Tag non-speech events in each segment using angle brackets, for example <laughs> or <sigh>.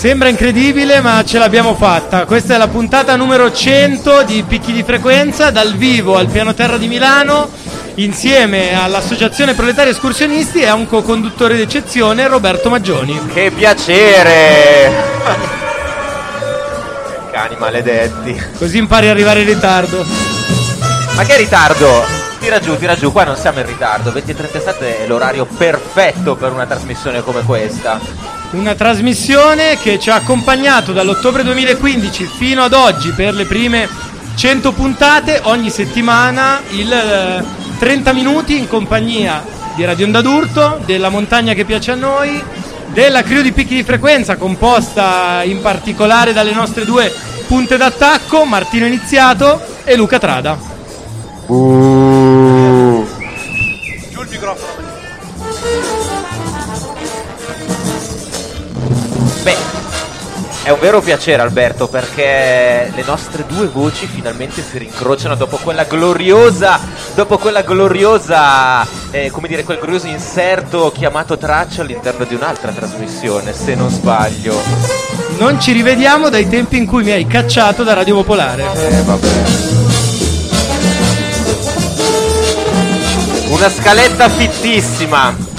Sembra incredibile, ma ce l'abbiamo fatta. Questa è la puntata numero 100 di Picchi di Frequenza, dal vivo al piano terra di Milano, insieme all'Associazione Proletari Escursionisti e a un co-conduttore d'eccezione, Roberto Maggioni. Che piacere! Cani maledetti. Così impari a arrivare in ritardo. Ma che ritardo? Tira giù, tira giù, qua non siamo in ritardo. 20.37 è l'orario perfetto per una trasmissione come questa. Una trasmissione che ci ha accompagnato dall'ottobre 2015 fino ad oggi per le prime 100 puntate, ogni settimana il eh, 30 minuti in compagnia di Radio Onda d'Urto, della montagna che piace a noi, della crew di picchi di frequenza composta in particolare dalle nostre due punte d'attacco, Martino Iniziato e Luca Trada. Uh. Giù il microfono. Beh, è un vero piacere Alberto perché le nostre due voci finalmente si rincrociano dopo quella gloriosa, dopo quella gloriosa, eh, come dire, quel glorioso inserto chiamato traccia all'interno di un'altra trasmissione, se non sbaglio. Non ci rivediamo dai tempi in cui mi hai cacciato da Radio Popolare. Eh, vabbè. Una scaletta fittissima.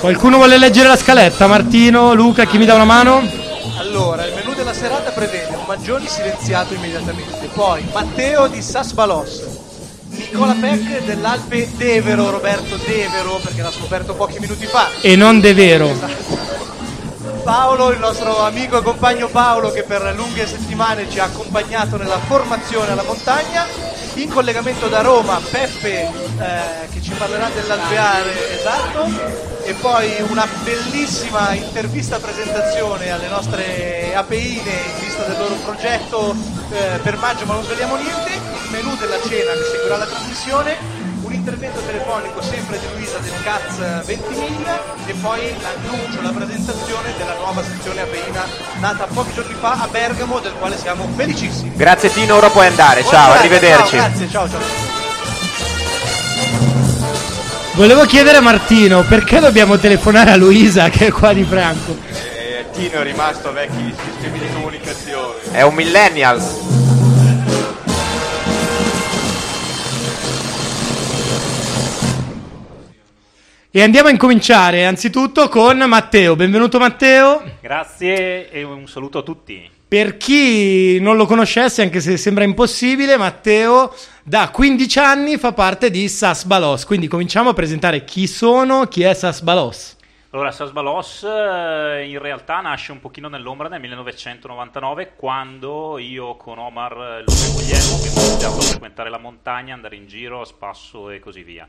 Qualcuno vuole leggere la scaletta? Martino, Luca, chi mi dà una mano? Allora, il menù della serata prevede un Maggioni silenziato immediatamente, poi Matteo di Sasbalos, Nicola Peck dell'Alpe Devero, Roberto Devero, perché l'ha scoperto pochi minuti fa. E non de vero. Paolo, il nostro amico e compagno Paolo che per lunghe settimane ci ha accompagnato nella formazione alla montagna. In collegamento da Roma Peppe eh, che ci parlerà dell'alveare, esatto, e poi una bellissima intervista presentazione alle nostre apeine in vista del loro progetto eh, per maggio ma non svegliamo niente, il menù della cena che seguirà la trasmissione, un intervento telefonico sempre di Luisa del Caz Ventimiglia e poi l'annuncio, la presentazione della nuova sezione apeina nata pochi giorni fa a Bergamo del quale siamo felicissimi. Grazie Tino, ora puoi andare. Ciao, serata, arrivederci. Ciao, grazie, ciao ciao. Volevo chiedere a Martino perché dobbiamo telefonare a Luisa che è qua di Franco. Eh, Tino è rimasto vecchi sistemi di comunicazione. È un millennials. E andiamo a incominciare anzitutto con Matteo. Benvenuto Matteo. Grazie e un saluto a tutti. Per chi non lo conoscesse, anche se sembra impossibile, Matteo da 15 anni fa parte di Sas Balos. Quindi cominciamo a presentare chi sono, chi è Sas Balos. Allora, Sasbalos eh, in realtà nasce un pochino nell'ombra nel 1999 quando io con Omar, Luca e Guglielmo abbiamo iniziato a frequentare la montagna, andare in giro a spasso e così via.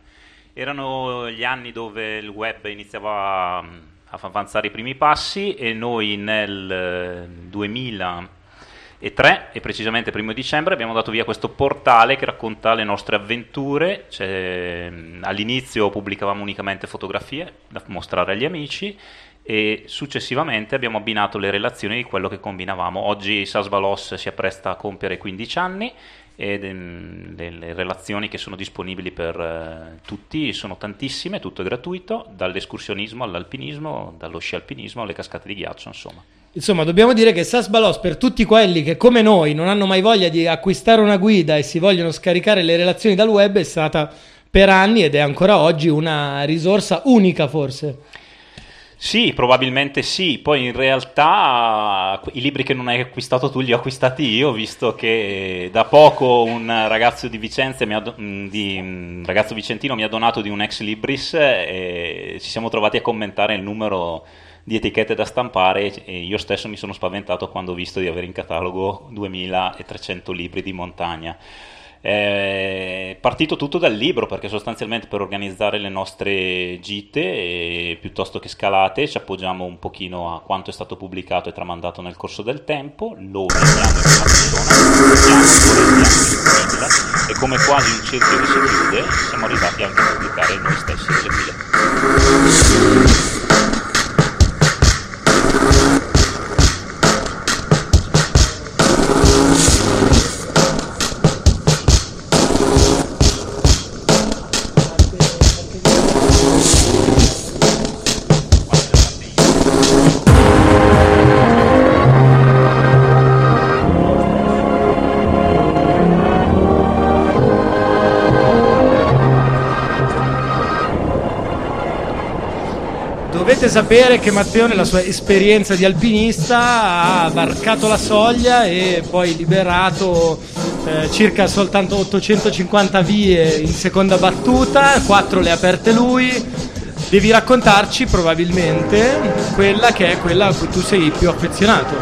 Erano gli anni dove il web iniziava a, avanzare i primi passi e noi nel eh, 2003 e precisamente primo dicembre abbiamo dato via questo portale che racconta le nostre avventure. Cioè, all'inizio pubblicavamo unicamente fotografie da mostrare agli amici e successivamente abbiamo abbinato le relazioni di quello che combinavamo. Oggi Sasbalos si appresta a compiere 15 anni e le, le relazioni che sono disponibili per eh, tutti sono tantissime, tutto è gratuito, dall'escursionismo all'alpinismo, dallo sci alpinismo alle cascate di ghiaccio, insomma. Insomma, dobbiamo dire che Sas Balos, per tutti quelli che come noi non hanno mai voglia di acquistare una guida e si vogliono scaricare le relazioni dal web, è stata per anni ed è ancora oggi una risorsa unica forse. Sì, probabilmente sì. Poi in realtà i libri che non hai acquistato tu li ho acquistati io, visto che da poco un ragazzo di Vicenza do- mh, di, un ragazzo vicentino mi ha donato di un ex libris e ci siamo trovati a commentare il numero di etichette da stampare e io stesso mi sono spaventato quando ho visto di avere in catalogo 2300 libri di montagna. È partito tutto dal libro perché sostanzialmente per organizzare le nostre gite e piuttosto che scalate ci appoggiamo un pochino a quanto è stato pubblicato e tramandato nel corso del tempo, lo vediamo in prima persona, vediamo disponibile e come quasi un cerchio che si chiude siamo arrivati anche a pubblicare noi stessi il biglietto. Dovete sapere che Matteo nella sua esperienza di alpinista ha varcato la soglia e poi liberato eh, circa soltanto 850 vie in seconda battuta, 4 le ha aperte lui. Devi raccontarci probabilmente quella che è quella a cui tu sei più affezionato.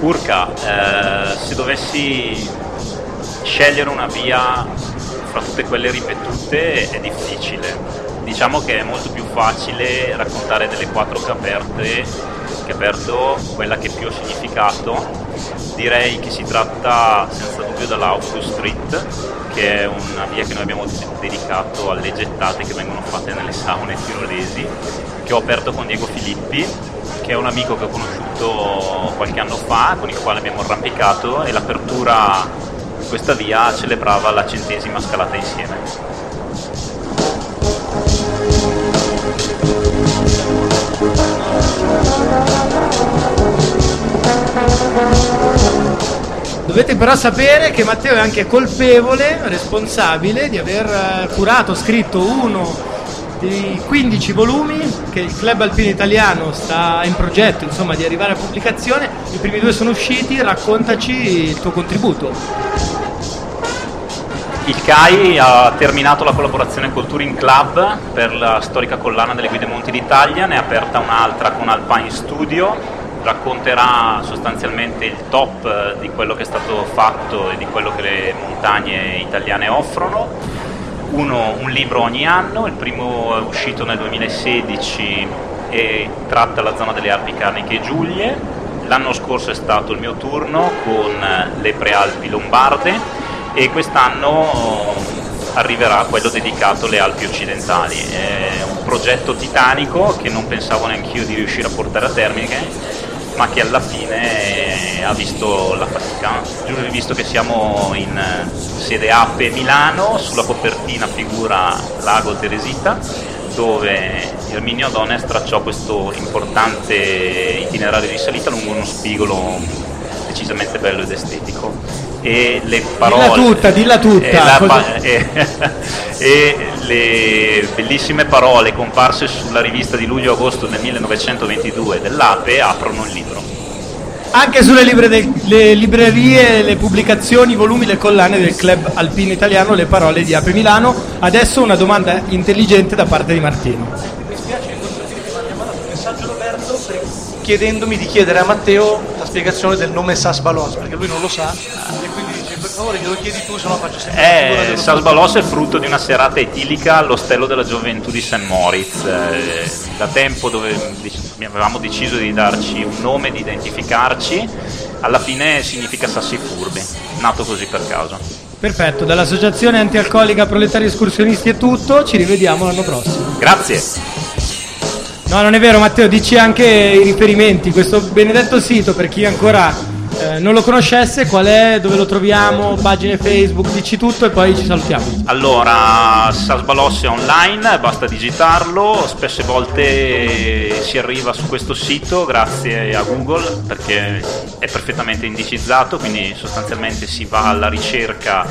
Urca, eh, se dovessi scegliere una via fra tutte quelle ripetute è difficile. Diciamo che è molto più facile raccontare delle quattro che aperte che aperto quella che più ha significato. Direi che si tratta senza dubbio dell'August Street, che è una via che noi abbiamo dedicato alle gettate che vengono fatte nelle saune tirolesi, che ho aperto con Diego Filippi, che è un amico che ho conosciuto qualche anno fa, con il quale abbiamo arrampicato e l'apertura di questa via celebrava la centesima scalata insieme. Dovete però sapere che Matteo è anche colpevole, responsabile di aver eh, curato, scritto uno dei 15 volumi che il Club Alpino Italiano sta in progetto insomma, di arrivare a pubblicazione. I primi due sono usciti, raccontaci il tuo contributo. Il CAI ha terminato la collaborazione col Touring Club per la storica collana delle Guide Monti d'Italia, ne ha aperta un'altra con Alpine Studio, racconterà sostanzialmente il top eh, di quello che è stato fatto e di quello che le montagne italiane offrono. Uno, un libro ogni anno, il primo è uscito nel 2016 e tratta la zona delle Alpi Carniche e Giulie. L'anno scorso è stato il mio turno con le prealpi lombarde e quest'anno arriverà quello dedicato alle Alpi occidentali. È un progetto titanico che non pensavo neanche io di riuscire a portare a termine ma che alla fine ha visto la fatica. Visto che siamo in eh, sede Ape Milano, sulla copertina figura Lago Teresita, dove Erminio Adones tracciò questo importante itinerario di salita lungo uno spigolo decisamente bello ed estetico. E le parole. Dilla tutta, dilla tutta. E, la, e, <laughs> e le bellissime parole comparse sulla rivista di luglio-agosto del 1922 dell'Ape aprono il libro. Anche sulle libre le librerie, le pubblicazioni, i volumi, le collane del club alpino italiano, le parole di Ape Milano. Adesso una domanda intelligente da parte di Martino. Mi spiace che mi hanno mandato un messaggio Roberto chiedendomi di chiedere a Matteo la spiegazione del nome Sas Balos, perché lui non lo sa favore glielo chiedi tu se no faccio sempre Eh, dello Salbalos è frutto di una serata etilica all'ostello della gioventù di St. Moritz. Eh, da tempo dove avevamo deciso di darci un nome, di identificarci, alla fine significa sassi furbi, nato così per caso. Perfetto, dall'Associazione Antialcolica Proletari Escursionisti è tutto, ci rivediamo l'anno prossimo. Grazie. No, non è vero Matteo, dici anche i riferimenti, questo benedetto sito per chi ancora eh, non lo conoscesse, qual è, dove lo troviamo, pagine Facebook, dici tutto e poi ci salutiamo. Allora, Sasbalos è online, basta digitarlo, spesse volte si arriva su questo sito grazie a Google perché è perfettamente indicizzato, quindi sostanzialmente si va alla ricerca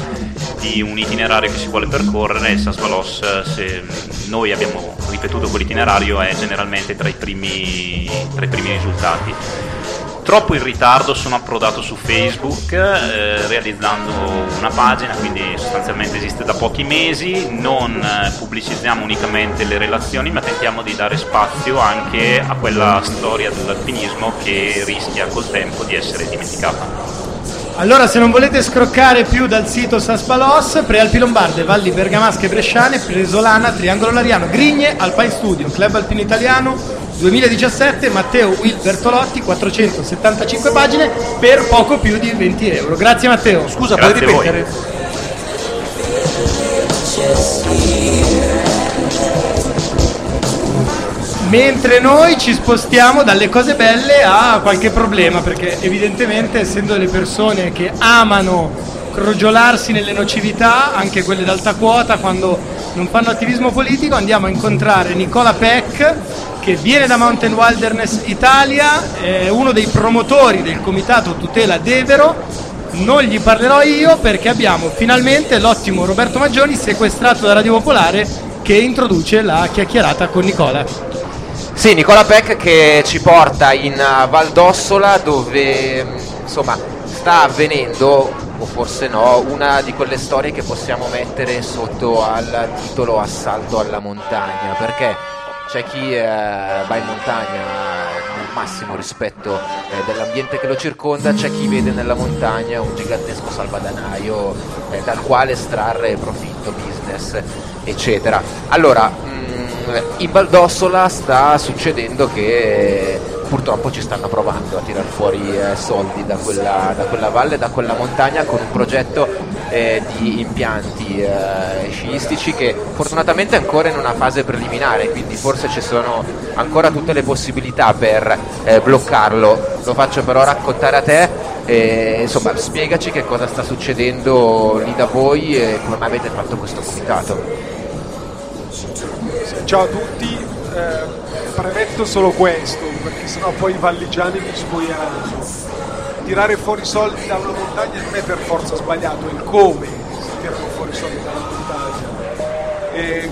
di un itinerario che si vuole percorrere e Sasbalos, se noi abbiamo ripetuto quell'itinerario, è generalmente tra i primi, tra i primi risultati. Purtroppo in ritardo sono approdato su Facebook eh, realizzando una pagina, quindi sostanzialmente esiste da pochi mesi, non eh, pubblicizziamo unicamente le relazioni ma tentiamo di dare spazio anche a quella storia dell'alpinismo che rischia col tempo di essere dimenticata. Allora, se non volete scroccare più dal sito Saspalos, Prealpi Lombarde, Valli Bergamasche Bresciane, Presolana, Triangolo Lariano, Grigne, Alpine Studio, Club Alpino Italiano, 2017, Matteo Will Bertolotti, 475 pagine per poco più di 20 euro. Grazie Matteo. Scusa, Grazie puoi ripetere? Mentre noi ci spostiamo dalle cose belle a qualche problema, perché evidentemente essendo delle persone che amano crogiolarsi nelle nocività, anche quelle d'alta quota, quando non fanno attivismo politico, andiamo a incontrare Nicola Peck, che viene da Mountain Wilderness Italia, è uno dei promotori del comitato Tutela Devero. Non gli parlerò io perché abbiamo finalmente l'ottimo Roberto Maggioni sequestrato da Radio Popolare che introduce la chiacchierata con Nicola. Sì, Nicola Peck che ci porta in uh, Val d'Ossola dove mh, insomma sta avvenendo, o forse no, una di quelle storie che possiamo mettere sotto al titolo Assalto alla montagna, perché c'è chi eh, va in montagna nel massimo rispetto eh, dell'ambiente che lo circonda, c'è chi vede nella montagna un gigantesco salvadanaio eh, dal quale estrarre profitto, business, eccetera. Allora, mh, in Val d'Ossola sta succedendo che purtroppo ci stanno provando a tirar fuori eh, soldi da quella, da quella valle, da quella montagna con un progetto eh, di impianti eh, sciistici che fortunatamente è ancora in una fase preliminare, quindi forse ci sono ancora tutte le possibilità per eh, bloccarlo. Lo faccio però raccontare a te. e, insomma, spiegaci che cosa sta succedendo lì da voi e come avete fatto questo comitato. Ciao a tutti, eh, premetto solo questo, perché sennò poi i valligiani mi spuieranno. Tirare fuori soldi da una montagna non è per forza sbagliato, è il come si tirano fuori soldi dalla montagna. E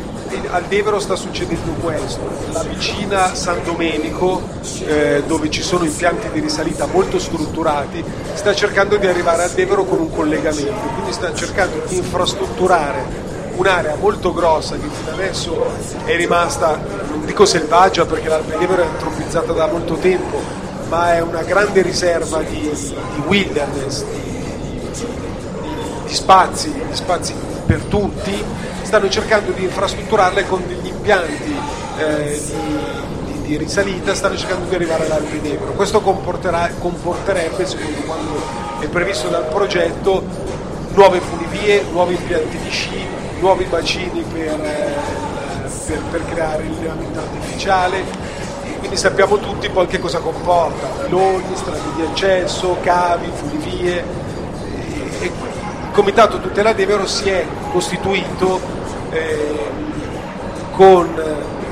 al Devero sta succedendo questo, la vicina San Domenico, eh, dove ci sono impianti di risalita molto strutturati, sta cercando di arrivare al Devero con un collegamento, quindi sta cercando di infrastrutturare un'area molto grossa che fino adesso è rimasta, non dico selvaggia perché l'Alpe d'Evero è antropizzata da molto tempo, ma è una grande riserva di, di wilderness, di, di- spazi, di spazi per tutti, stanno cercando di infrastrutturarle con degli impianti eh, di, di- risalita, stanno cercando di arrivare all'Alpe d'Evero. Questo comporterebbe, secondo quanto è previsto dal progetto, nuove funivie, nuovi impianti di sci, nuovi bacini per, eh, per- per creare il rilevamento artificiale, e quindi sappiamo tutti poi che cosa comporta, piloni, strade di accesso, cavi, funivie. E, e il Comitato Tutela Devero si è costituito eh, con,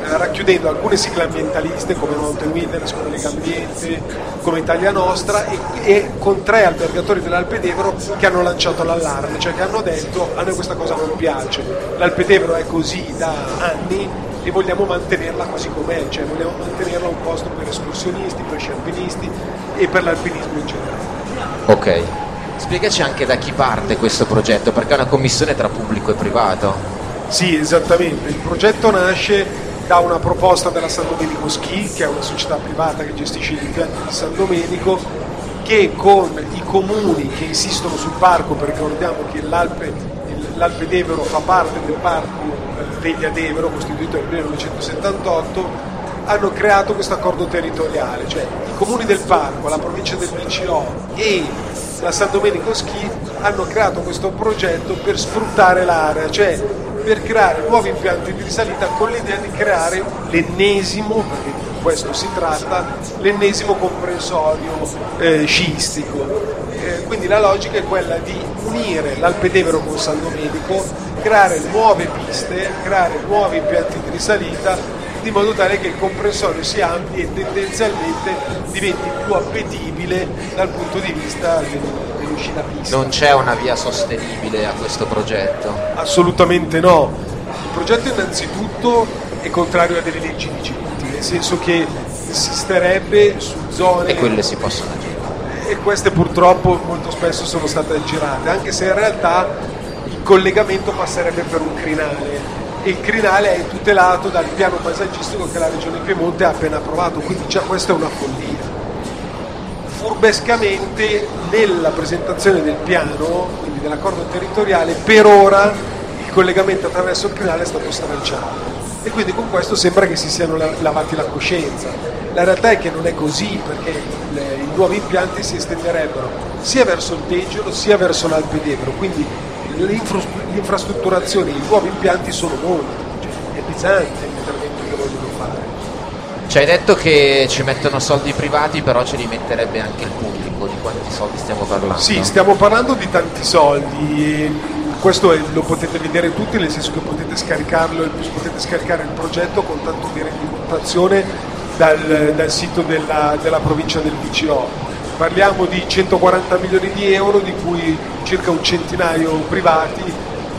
racchiudendo alcune sigle ambientaliste come Mountain Wilderness, come Lega Ambiente, come Italia Nostra e, e con tre albergatori dell'Alpe d'Evero che hanno lanciato l'allarme, cioè che hanno detto a noi questa cosa non piace, l'Alpe d'Evero è così da anni e vogliamo mantenerla così com'è, cioè vogliamo mantenerla un posto per escursionisti, per sci alpinisti e per l'alpinismo in generale. Ok. Spiegaci anche da chi parte questo progetto, perché è una commissione tra pubblico e privato. Sì, esattamente. Il progetto nasce da una proposta della San Domenico Ski, che è una società privata che gestisce gli impianti di San Domenico, che con i comuni che insistono sul parco, perché ricordiamo che l'Alpe, l'Alpe d'Evero fa parte del parco eh, Veglia d'Evero, costituito nel 1978, hanno creato questo accordo territoriale, cioè i comuni del parco, la provincia del BCO e la San Domenico Ski hanno creato questo progetto per sfruttare l'area, cioè per creare nuovi impianti di risalita con l'idea di creare l'ennesimo, perché di questo si tratta, l'ennesimo comprensorio eh, sciistico. Eh, quindi la logica è quella di unire l'Alpe d'Evero con San Domenico, creare nuove piste, creare nuovi impianti di risalita di modo tale che il comprensorio si ampi e tendenzialmente diventi più appetibile dal punto di vista del- dell'uscita pista. Non c'è una via sostenibile a questo progetto. Assolutamente no. Il progetto innanzitutto è contrario a delle leggi vigenti, nel senso che insisterebbe su zone... E quelle si possono agire. e queste purtroppo molto spesso sono state girate, anche se in realtà il collegamento passerebbe per un crinale e il crinale è tutelato dal piano paesaggistico che la Regione Piemonte ha appena approvato, quindi già questa è una follia. Furbescamente nella presentazione del piano, quindi dell'accordo territoriale, per ora il collegamento attraverso il crinale è stato stranciato e quindi con questo sembra che si siano lavati la coscienza. La realtà è che non è così perché le, i nuovi impianti si estenderebbero sia verso il Teggiolo sia verso l'Alpe d'Ebro, quindi l'infrastrutturazione, i nuovi impianti sono molti, cioè, è pesante l'intervento che vogliono fare. Ci hai detto che ci mettono soldi privati, però ce li metterebbe anche il pubblico, di quanti soldi stiamo parlando? Sì, stiamo parlando di tanti soldi. Questo è, lo potete vedere tutti, nel senso che potete scaricarlo, potete scaricare il progetto con tanto di rendicontazione dal, dal sito della, della provincia del VCO Parliamo di 140 milioni di euro, di cui circa un centinaio privati,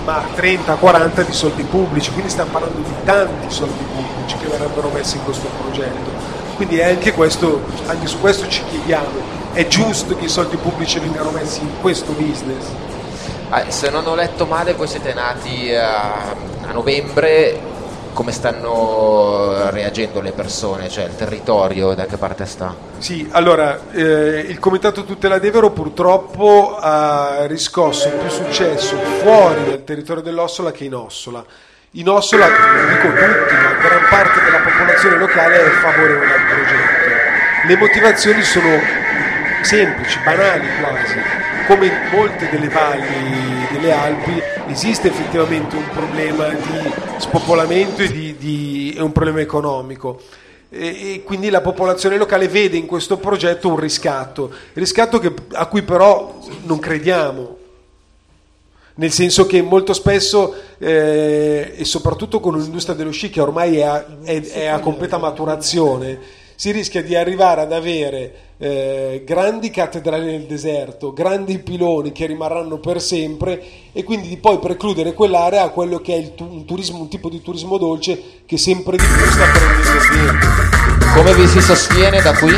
ma 30-40 di soldi pubblici, quindi stiamo parlando di tanti soldi pubblici che verrebbero messi in questo progetto. Quindi anche, questo, anche su questo ci chiediamo, è giusto che i soldi pubblici vengano messi in questo business? Ah, se non ho letto male, voi siete nati a, a novembre come stanno reagendo le persone, cioè il territorio, da che parte sta? Sì, allora eh, il Comitato Tutela Devero purtroppo ha riscosso più successo fuori dal territorio dell'Ossola che in Ossola. In Ossola, dico tutti, ma gran parte della popolazione locale è favorevole al progetto. Le motivazioni sono semplici, banali quasi. Come molte delle valli delle Alpi esiste effettivamente un problema di spopolamento e, di, di, e un problema economico. E, e, quindi la popolazione locale vede in questo progetto un riscatto, riscatto che, a cui però non crediamo, nel senso che molto spesso eh, e soprattutto con un'industria dello sci che ormai è a, è, è a completa maturazione, si rischia di arrivare ad avere eh, grandi cattedrali nel deserto, grandi piloni che rimarranno per sempre e quindi di poi precludere quell'area a quello che è un, turismo, un tipo di turismo dolce che sempre di più sta prendendo piede. Come vi si sostiene da qui?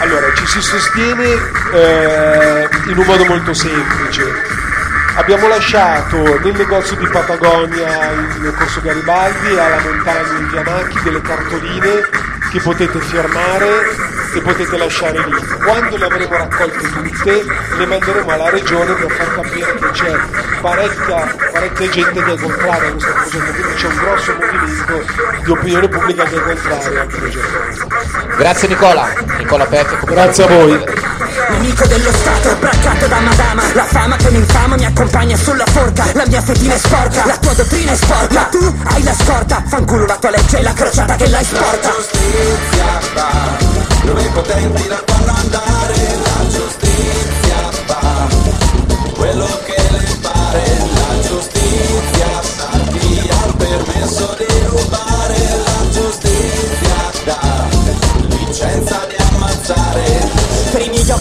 Allora, ci si sostiene eh, in un modo molto semplice. Abbiamo lasciato nel negozio di Patagonia in Corso Garibaldi alla montagna in Pianacchi delle cartoline che potete firmare e potete lasciare lì. Quando le avremo raccolte tutte, le manderemo alla regione per far capire che c'è parecchia, parecchia gente che è contraria a questo progetto, quindi c'è un grosso movimento di opinione pubblica che è contraria al progetto. Grazie Nicola, Nicola Pecco. Grazie a voi. Nemico dello Stato, braccato da madama La fama che mi infama mi accompagna sulla forca La mia fedina è sporca, la tua dottrina è sporca Tu hai la scorta, fanculo la tua legge e la crociata che l'hai sporta giustizia va Dove potenti la fanno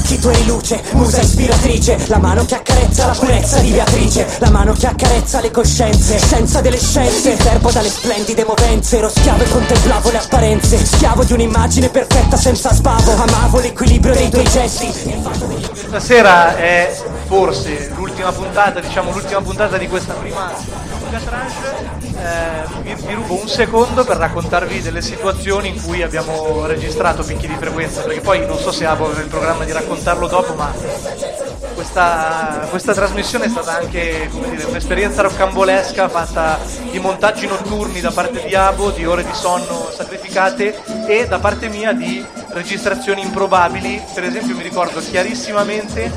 occhi tu eri luce, musa ispiratrice. La mano che accarezza la purezza di Beatrice. La mano che accarezza le coscienze, scienza delle scienze Il verbo dalle splendide movenze Ero schiavo e contemplavo le apparenze. Schiavo di un'immagine perfetta senza spavo Amavo l'equilibrio dei tuoi gesti. Stasera è forse l'ultima puntata, diciamo l'ultima puntata di questa prima tranche eh, vi, rubo un secondo per raccontarvi delle situazioni in cui abbiamo registrato picchi di frequenza, perché poi non so se avevo in programma di raccontarlo dopo, ma questa, questa trasmissione è stata anche dire, un'esperienza roccambolesca fatta di montaggi notturni da parte di Abo, di ore di sonno sacrificate e da parte mia di registrazioni improbabili. Per esempio mi ricordo chiarissimamente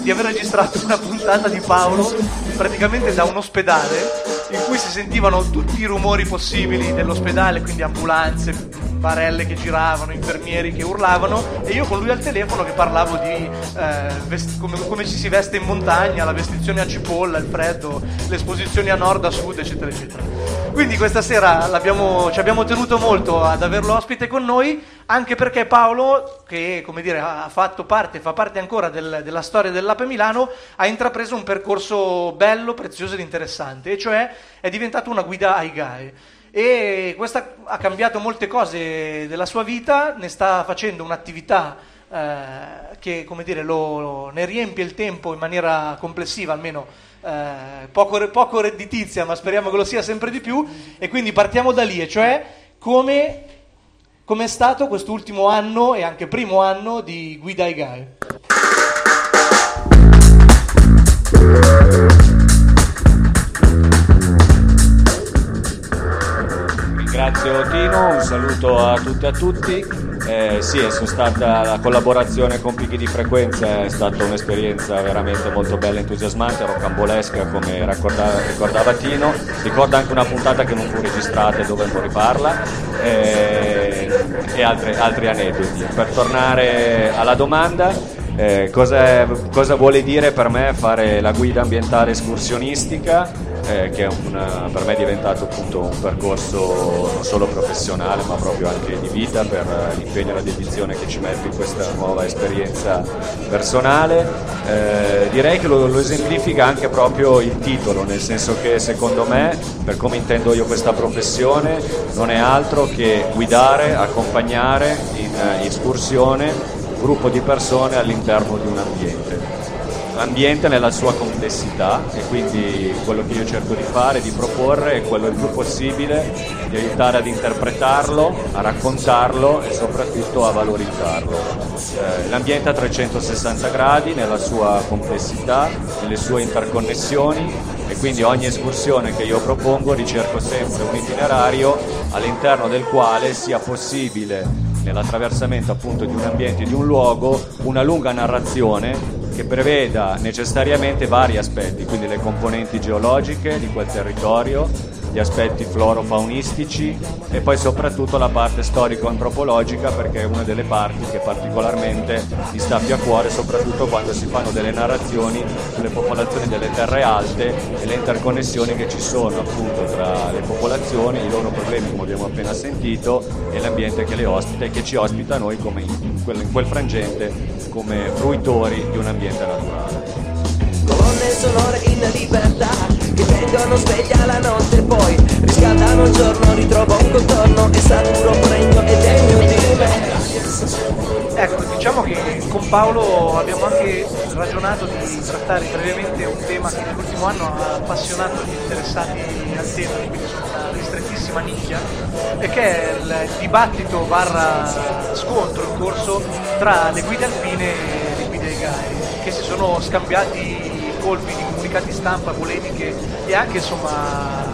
di aver registrato una puntata di Paolo praticamente da un ospedale in cui si sentivano tutti i rumori possibili dell'ospedale, quindi ambulanze, barelle che giravano, infermieri che urlavano e io con lui al telefono che parlavo di eh, vest- come, come, ci si veste in montagna, la vestizione a cipolla, il freddo, le esposizioni a nord, a sud, eccetera, eccetera. Quindi questa sera ci abbiamo tenuto molto ad averlo ospite con noi, anche perché Paolo, che come dire, ha fatto parte, fa parte ancora del, della storia dell'Ape Milano, ha intrapreso un percorso bello, prezioso ed interessante, e cioè è diventato una guida ai GAE e questa ha cambiato molte cose della sua vita, ne sta facendo un'attività eh, che come dire, lo, ne riempie il tempo in maniera complessiva, almeno eh, poco, poco redditizia, ma speriamo che lo sia sempre di più. E quindi partiamo da lì, e cioè come è stato quest'ultimo anno e anche primo anno di Guida ai Gai. Ringrazio Tino, un saluto a tutte e a tutti. Eh, sì, stata, la collaborazione con Picchi di Frequenza è stata un'esperienza veramente molto bella, entusiasmante, rocambolesca come ricordava, ricordava Tino. Ricorda anche una puntata che non fu registrata e dovremmo rifarla eh, e altri, altri aneddoti. Per tornare alla domanda, eh, cosa, cosa, vuole dire per me fare la guida ambientale escursionistica? Eh, che una, per me è diventato appunto un percorso non solo professionale ma proprio anche di vita per l'impegno e la dedizione che ci mette in questa nuova esperienza personale. Eh, direi che lo, lo esemplifica anche proprio il titolo, nel senso che secondo me, per come intendo io questa professione, non è altro che guidare, accompagnare in uh, escursione un gruppo di persone all'interno di un ambiente l'ambiente nella sua complessità e quindi quello che io cerco di fare, di proporre è quello il più possibile di aiutare ad interpretarlo, a raccontarlo e soprattutto a valorizzarlo. Eh, l'ambiente a 360 gradi nella sua complessità, nelle sue interconnessioni e quindi ogni escursione che io propongo ricerco sempre un itinerario all'interno del quale sia possibile nell'attraversamento appunto di un ambiente, di un luogo, una lunga narrazione che preveda necessariamente vari aspetti, quindi le componenti geologiche di quel territorio, gli aspetti florofaunistici e poi soprattutto la parte storico-antropologica perché è una delle parti che particolarmente mi sta più a cuore soprattutto quando si fanno delle narrazioni sulle popolazioni delle terre alte e le interconnessioni che ci sono appunto tra le popolazioni, i loro problemi come abbiamo appena sentito e l'ambiente che le ospita e che ci ospita noi come in quel, in quel frangente come fruitori di un ambiente naturale. Colonne sonore in libertà che tengono sveglia la notte poi riscaldano il giorno, ritrovo un contorno e saturo pregno e degno di me. Ecco, diciamo che con Paolo abbiamo anche ragionato di trattare brevemente un tema che nell'ultimo anno ha appassionato gli interessati al tema, quindi sono una ristrettissima nicchia, e che è il dibattito barra scontro in corso tra le guide alpine e le guide ai gai, che si sono scambiati colpi di comunicati stampa, polemiche e anche insomma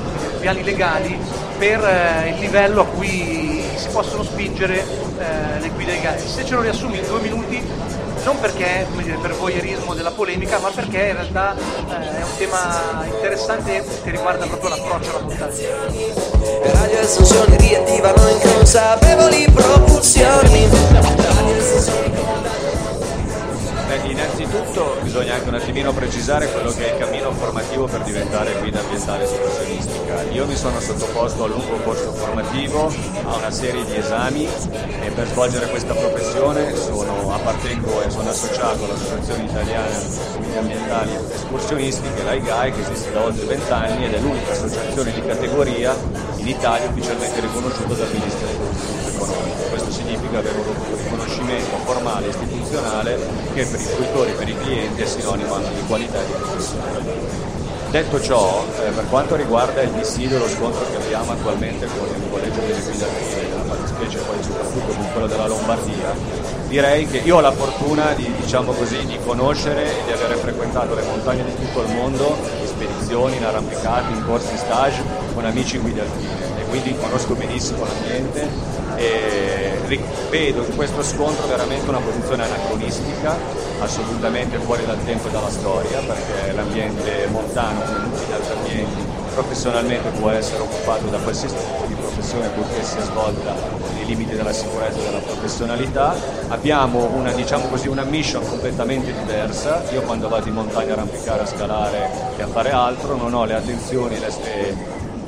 piani legali per eh, il livello a cui si possono spingere eh, le guide gare. Se ce lo riassumi in due minuti, non perché dire, per voyeurismo della polemica, ma perché in realtà eh, è un tema interessante che riguarda proprio l'approccio alla montagna. Radio assunzioni riattivano inconsapevoli propulsioni. Beh, innanzitutto bisogna anche un attimino precisare quello che è il cammino formativo per diventare guida ambientale escursionistica. Io mi sono sottoposto a un lungo corso formativo, a una serie di esami e per svolgere questa professione sono, appartengo e sono associato all'Associazione Italiana Guide Ambientali Escursionistiche, l'AIGAI, che esiste da oltre vent'anni ed è l'unica associazione di categoria in Italia ufficialmente riconosciuta dal Ministero. Questo significa avere un riconoscimento formale e istituzionale che per i fruitori e per i clienti è sinonimo anche di qualità e di professionalità. Detto ciò, eh, per quanto riguarda il dissidio e lo scontro che abbiamo attualmente con il collegio delle guide alpine, nella fattispecie poi soprattutto con quello della Lombardia, direi che io ho la fortuna di, diciamo così, di conoscere e di avere frequentato le montagne di tutto il mondo, in spedizioni, in arrampicati, in corsi stage, con amici guide alpine e quindi conosco benissimo l'ambiente e vedo in questo scontro veramente una posizione anacronistica, assolutamente fuori dal tempo e dalla storia, perché l'ambiente montano, come tutti gli altri ambienti, professionalmente può essere occupato da qualsiasi tipo di professione purché sia svolta nei limiti della sicurezza e della professionalità. Abbiamo una, diciamo così, una mission completamente diversa. Io quando vado in montagna a arrampicare, a scalare e a fare altro non ho le attenzioni, le,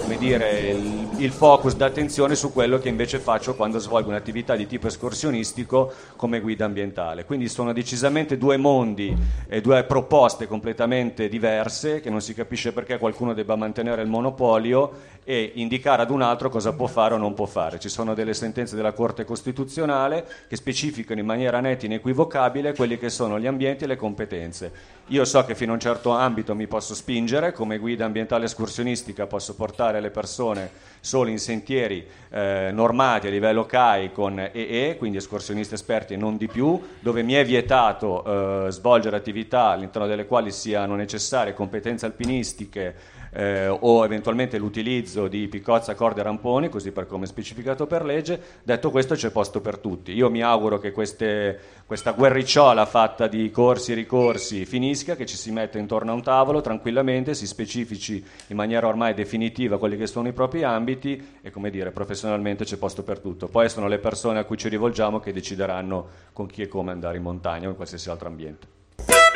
come dire, il il focus d'attenzione su quello che invece faccio quando svolgo un'attività di tipo escursionistico come guida ambientale. Quindi sono decisamente due mondi e due proposte completamente diverse che non si capisce perché qualcuno debba mantenere il monopolio e indicare ad un altro cosa può fare o non può fare. Ci sono delle sentenze della Corte Costituzionale che specificano in maniera netta e inequivocabile quelli che sono gli ambienti e le competenze. Io so che fino a un certo ambito mi posso spingere, come guida ambientale escursionistica posso portare le persone solo in sentieri eh, normati a livello CAI con EE, quindi escursionisti esperti e non di più, dove mi è vietato eh, svolgere attività all'interno delle quali siano necessarie competenze alpinistiche eh, o eventualmente l'utilizzo di piccozza, corde e ramponi, così per come specificato per legge. Detto questo c'è posto per tutti. Io mi auguro che queste, questa guerricciola fatta di corsi e ricorsi finisca, che ci si metta intorno a un tavolo tranquillamente, si specifici in maniera ormai definitiva quelli che sono i propri ambiti e come dire, professionalmente c'è posto per tutto. Poi sono le persone a cui ci rivolgiamo che decideranno con chi e come andare in montagna o in qualsiasi altro ambiente.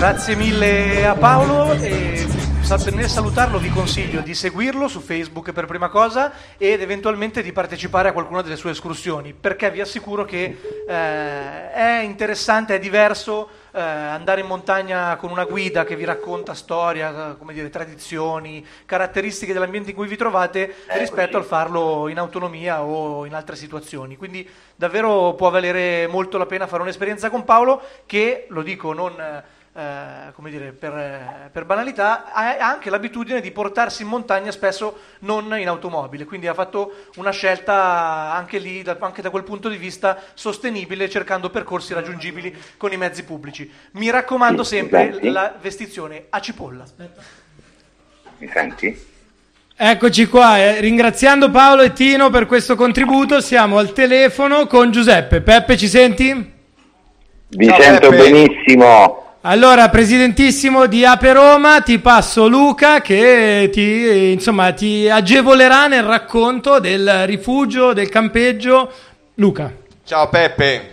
Grazie mille a Paolo e nel salutarlo vi consiglio di seguirlo su Facebook per prima cosa ed eventualmente di partecipare a qualcuna delle sue escursioni perché vi assicuro che eh, è interessante, è diverso eh, andare in montagna con una guida che vi racconta storia, come dire, tradizioni, caratteristiche dell'ambiente in cui vi trovate rispetto al farlo in autonomia o in altre situazioni. Quindi davvero può valere molto la pena fare un'esperienza con Paolo che, lo dico non eh, come dire, per, eh, per banalità, ha anche l'abitudine di portarsi in montagna spesso non in automobile, quindi ha fatto una scelta anche lì, da, anche da quel punto di vista, sostenibile, cercando percorsi raggiungibili con i mezzi pubblici. Mi raccomando sempre la vestizione a cipolla. Mi senti? Eccoci qua, eh, ringraziando Paolo e Tino per questo contributo, siamo al telefono con Giuseppe. Peppe, ci senti? Vi Ciao, sento Peppe. benissimo. Allora, presidentissimo di Ape Roma, ti passo Luca che ti, insomma, ti agevolerà nel racconto del rifugio, del campeggio. Luca. Ciao Peppe.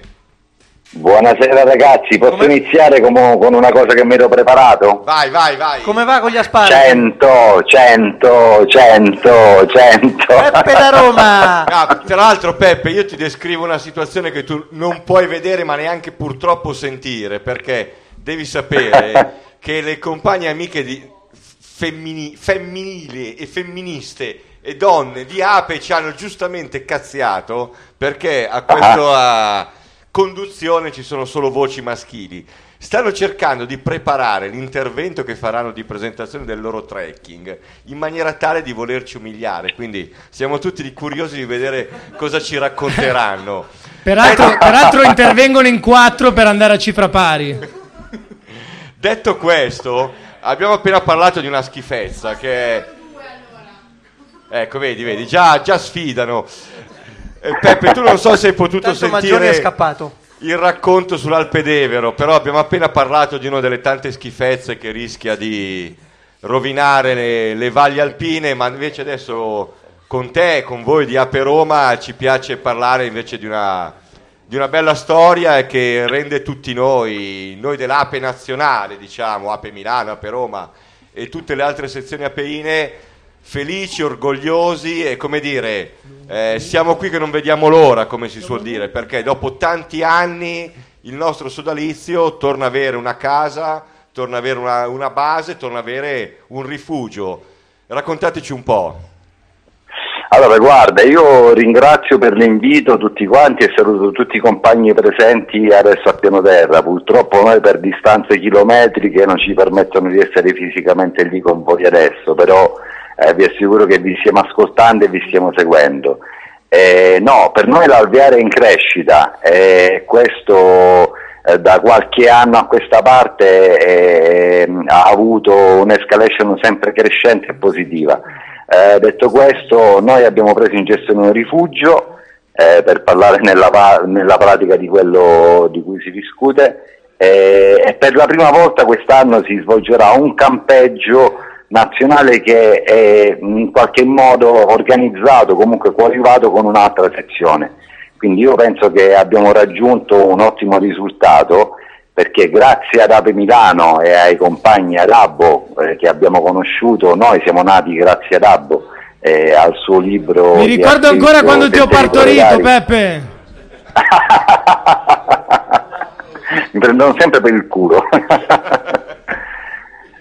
Buonasera ragazzi, posso iniziare come- con una cosa che mi ero preparato? Vai, vai, vai. Come va con gli asparagi? 100, 100, 100, 100. Peppe da Roma! <laughs> Ah, tra l'altro Peppe, io ti descrivo una situazione che tu non puoi vedere ma neanche purtroppo sentire, perché devi sapere <laughs> che le compagne amiche di femmini- femminili e femministe e donne di Ape ci hanno giustamente cazziato perché a questa conduzione ci sono solo voci maschili. Stanno cercando di preparare l'intervento che faranno di presentazione del loro trekking in maniera tale di volerci umiliare. Quindi siamo tutti curiosi di vedere cosa ci racconteranno. <laughs> Peraltro, peraltro intervengono in quattro per andare a cifra pari. Detto questo, abbiamo appena parlato di una schifezza che è... Ecco, vedi, vedi, già, già sfidano. Eh, Peppe, tu non so se hai potuto Tanto Maggioni è sentire scappato. il racconto sull'Alpe d'Evero, però abbiamo appena parlato di una delle tante schifezze che rischia di rovinare le, le valli alpine, ma invece adesso con te, con voi di Ape Roma, ci piace parlare invece di una, di una bella storia che rende tutti noi, noi dell'Ape nazionale, diciamo, Ape Milano, Ape Roma e tutte le altre sezioni apeine, felici, orgogliosi e come dire, eh, siamo qui che non vediamo l'ora, come si suol dire, perché dopo tanti anni il nostro sodalizio torna ad avere una casa, torna ad avere una, una base, torna ad avere un rifugio. Raccontateci un po'. Allora, guarda, io ringrazio per l'invito tutti quanti e saluto tutti i compagni presenti adesso a piano terra. Purtroppo noi per distanze chilometriche non ci permettono di essere fisicamente lì con voi adesso, però eh, vi assicuro che vi stiamo ascoltando e vi stiamo seguendo. Eh, no, per noi l'alveare è in crescita e questo eh, da qualche anno a questa parte eh, ha avuto un'escalation sempre crescente e positiva. Eh, detto questo, noi abbiamo preso in gestione un rifugio eh, per parlare nella, nella pratica di quello di cui si discute eh, e per la prima volta quest'anno si svolgerà un campeggio nazionale che è in qualche modo organizzato, comunque coadiuvato con un'altra sezione. Quindi io penso che abbiamo raggiunto un ottimo risultato perché grazie ad Ape Milano e ai compagni ad Abbo eh, che abbiamo conosciuto, noi siamo nati grazie ad Abbo e al suo libro... Mi ricordo ancora quando ti ho partorito. Peppe. <laughs> mi prendono sempre per il culo. <laughs>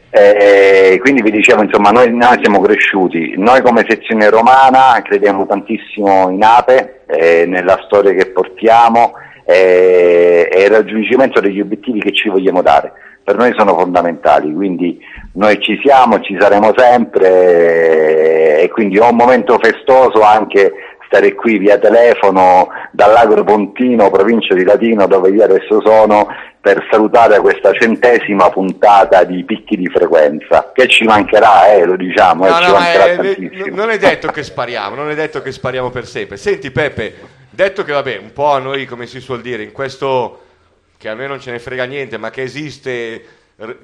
Eh, quindi vi dicevo, insomma, noi, noi siamo cresciuti, noi come sezione romana crediamo tantissimo in Ape, eh, nella storia che portiamo eh, e il raggiungimento degli obiettivi che ci vogliamo dare. Per noi sono fondamentali, quindi noi ci siamo, ci saremo sempre eh, e quindi è un momento festoso anche stare qui via telefono dall'Agro Pontino, provincia di Latino, dove io adesso sono, per salutare questa centesima puntata di picchi di frequenza, che ci mancherà, eh, lo diciamo, eh, No, ci no, ma mancherà è- tantissimo. non è detto che spariamo, non è detto che spariamo per sempre. Senti Peppe, detto che vabbè, un po' a noi come si suol dire, in questo che a me non ce ne frega niente, ma che esiste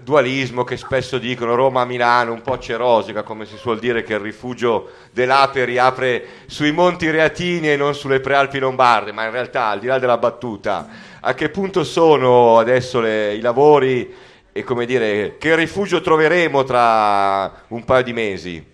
dualismo che spesso dicono Roma-Milano, un po' c'è rosica, come si suol dire che il rifugio dell'Ape riapre sui Monti Reatini e non sulle prealpi lombarde, ma in realtà al di là della battuta, a che punto sono adesso le- i lavori e come dire, che rifugio troveremo tra un paio di mesi?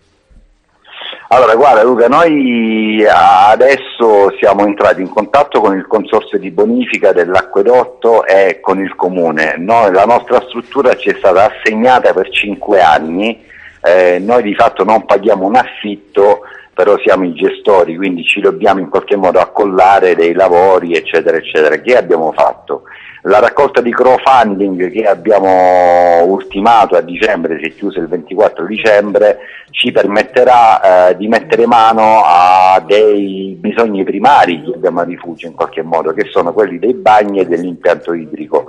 Allora, guarda Luca, noi adesso siamo entrati in contatto con il consorzio di bonifica dell'acquedotto e con il comune. Noi- la nostra struttura ci è stata assegnata per cinque anni, eh, noi di fatto non paghiamo un affitto, però siamo i gestori, quindi ci dobbiamo in qualche modo accollare dei lavori, eccetera, eccetera. Che abbiamo fatto? La raccolta di crowdfunding che abbiamo ultimato a dicembre, si è chiusa il 24 dicembre, ci permetterà eh, di mettere mano a dei bisogni primari che abbiamo a rifugio in qualche modo, che sono quelli dei bagni e dell'impianto idrico.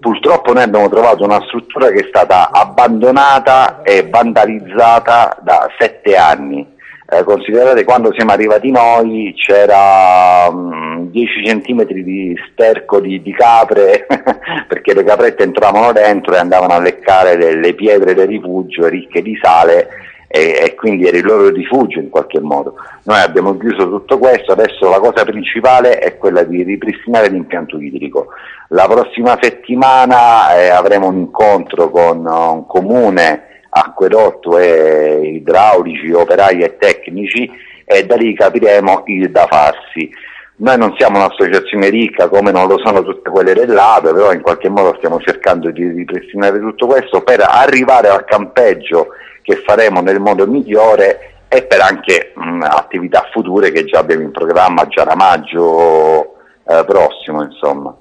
Purtroppo noi abbiamo trovato una struttura che è stata abbandonata e vandalizzata da sette anni. Eh, considerate quando siamo arrivati noi c'era mm, 10 centimetri di sterco di, di capre <laughs> perché le caprette entravano dentro e andavano a leccare le, le pietre del rifugio ricche di sale e, e quindi era il loro rifugio in qualche modo. Noi abbiamo chiuso tutto questo, adesso la cosa principale è quella di ripristinare l'impianto idrico. La prossima settimana eh, avremo un incontro con un comune acquedotto e idraulici, operai e tecnici e da lì capiremo il da farsi. Noi non siamo un'associazione ricca come non lo sono tutte quelle dell'APE, però in qualche modo stiamo cercando di ripristinare tutto questo per arrivare al campeggio che faremo nel modo migliore e per anche mh, attività future che già abbiamo in programma già da maggio eh, prossimo, insomma.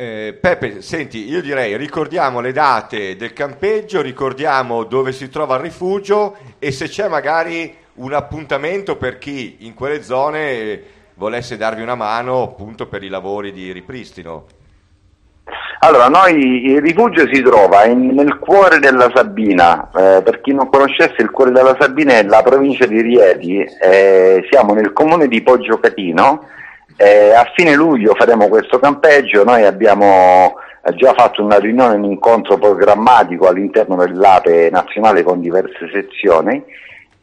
Eh, Peppe, senti, io direi ricordiamo le date del campeggio, ricordiamo dove si trova il rifugio e se c'è magari un appuntamento per chi in quelle zone volesse darvi una mano appunto per i lavori di ripristino. Allora, noi il rifugio si trova in- nel cuore della Sabina, eh, per chi non conoscesse il cuore della Sabina è la provincia di Rieti, eh, siamo nel comune di Poggio Catino, eh, a fine luglio faremo questo campeggio, noi abbiamo eh, già fatto una riunione, un incontro programmatico all'interno dell'APE nazionale con diverse sezioni,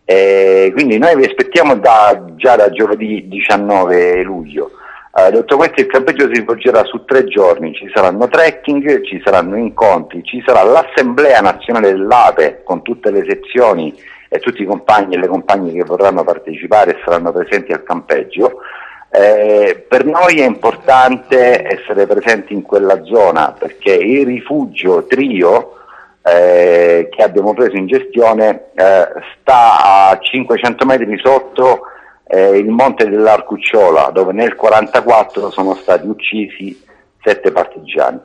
eh, quindi noi vi aspettiamo da- già da giovedì 19 luglio. Eh, detto questo, il campeggio si svolgerà su tre giorni, ci saranno trekking, ci saranno incontri, ci sarà l'assemblea nazionale dell'APE con tutte le sezioni e tutti i compagni e le compagne che vorranno partecipare e saranno presenti al campeggio. Eh, per noi è importante essere presenti in quella zona perché il rifugio Trio eh, che abbiamo preso in gestione eh, sta a 500 metri sotto eh, il monte dell'Arcucciola dove nel 1944 sono stati uccisi sette partigiani.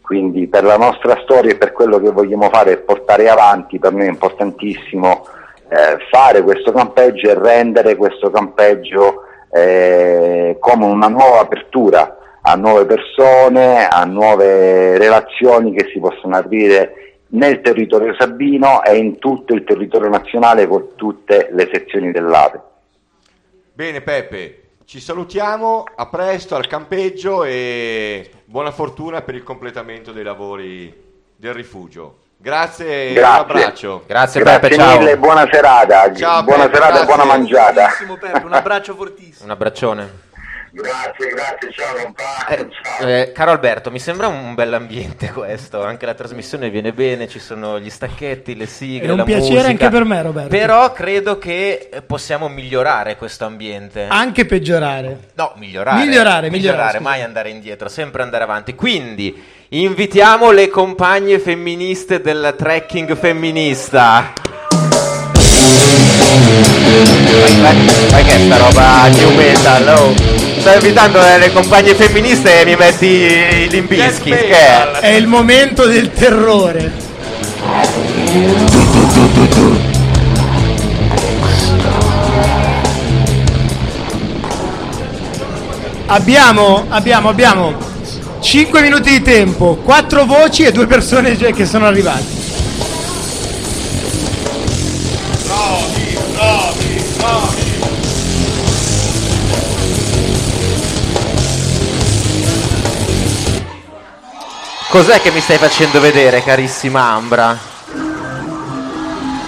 Quindi per la nostra storia e per quello che vogliamo fare e portare avanti, per noi è importantissimo eh, fare questo campeggio e rendere questo campeggio eh, come una nuova apertura a nuove persone, a nuove relazioni che si possono aprire nel territorio sabino e in tutto il territorio nazionale con tutte le sezioni dell'APE. Bene Peppe, ci salutiamo, a presto al campeggio e buona fortuna per il completamento dei lavori del rifugio. Grazie, e un Grazie. abbraccio. Grazie, Grazie Peppe, ciao. mille, buona serata, Ciao, buona Peppe, serata e buona grazie. mangiata. Peppe, un abbraccio fortissimo. Un abbraccione. Grazie, grazie, ciao compagno. Eh, ciao. eh, caro Alberto, mi sembra un bell'ambiente questo, anche la trasmissione viene bene, ci sono gli stacchetti, le sigle, È un la piacere musica. anche per me, Roberto. Però credo che eh, possiamo migliorare questo ambiente. Anche peggiorare. No, migliorare. Migliorare, migliorare, scusa. mai andare indietro, sempre andare avanti. Quindi invitiamo le compagne femministe del trekking femminista. Vai che è sta roba new metal, oh. Sto invitando le compagne femministe e mi metti i limbischi, che è? È il momento del terrore. Abbiamo, abbiamo, abbiamo 5 minuti di tempo, 4 voci e 2 persone che sono arrivate. Bravi, bravi, bravi. Cos'è che mi stai facendo vedere, carissima Ambra?